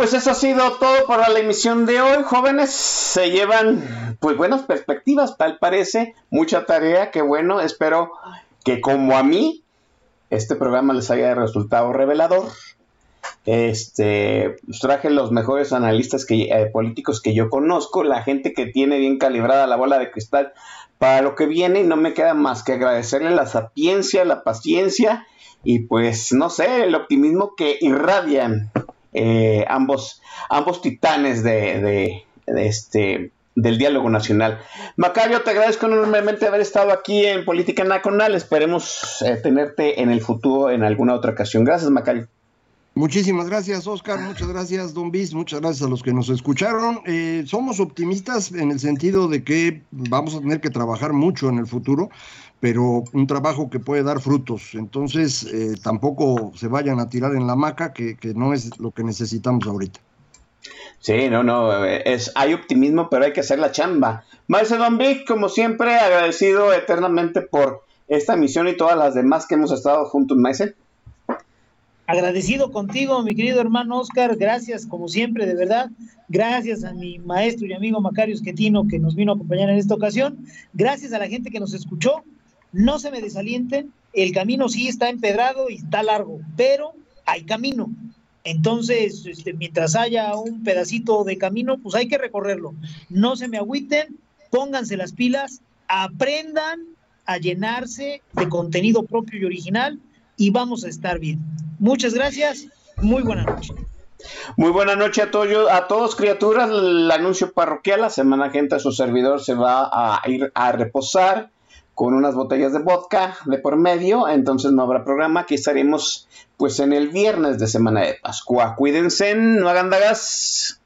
Pues eso ha sido todo para la emisión de hoy, jóvenes. Se llevan, pues, buenas perspectivas, tal parece. Mucha tarea, que bueno. Espero que como a mí, este programa les haya resultado revelador. Este, pues, traje los mejores analistas eh, políticos que yo conozco, la gente que tiene bien calibrada la bola de cristal para lo que viene y no me queda más que agradecerle la sapiencia, la paciencia y pues no sé, el optimismo que irradian eh, ambos, ambos titanes de, este, del diálogo nacional. Macario, te agradezco enormemente haber estado aquí en Política Nacional. Esperemos eh, tenerte en el futuro en alguna otra ocasión. Gracias, Macario. Muchísimas gracias, Oscar. Muchas gracias, Don Bis. Muchas gracias a los que nos escucharon. Eh, somos optimistas en el sentido de que vamos a tener que trabajar mucho en el futuro pero un trabajo que puede dar frutos. Entonces, eh, tampoco se vayan a tirar en la maca, que, no es lo que necesitamos ahorita. Sí, no, no, es, hay optimismo, pero hay que hacer la chamba. Maestro Don Vic, como siempre, agradecido eternamente por esta misión y todas las demás que hemos estado juntos, Maestro. Agradecido contigo, mi querido hermano Oscar, gracias como siempre, de verdad. Gracias a mi maestro y amigo Macario Esquetino que nos vino a acompañar en esta ocasión. Gracias a la gente que nos escuchó no se me desalienten, el camino sí está empedrado y está largo, pero hay camino. Entonces, este, mientras haya un pedacito de camino, pues hay que recorrerlo. No se me agüiten, pónganse las pilas, aprendan a llenarse de contenido propio y original y vamos a estar bien. Muchas gracias, muy buena noche. Muy buena noche a todos, a todos criaturas. El anuncio parroquial, la semana que entra su servidor se va a ir a reposar con unas botellas de vodka de por medio, entonces no habrá programa, aquí estaremos pues en el viernes de semana de Pascua. Cuídense, no hagan dagas.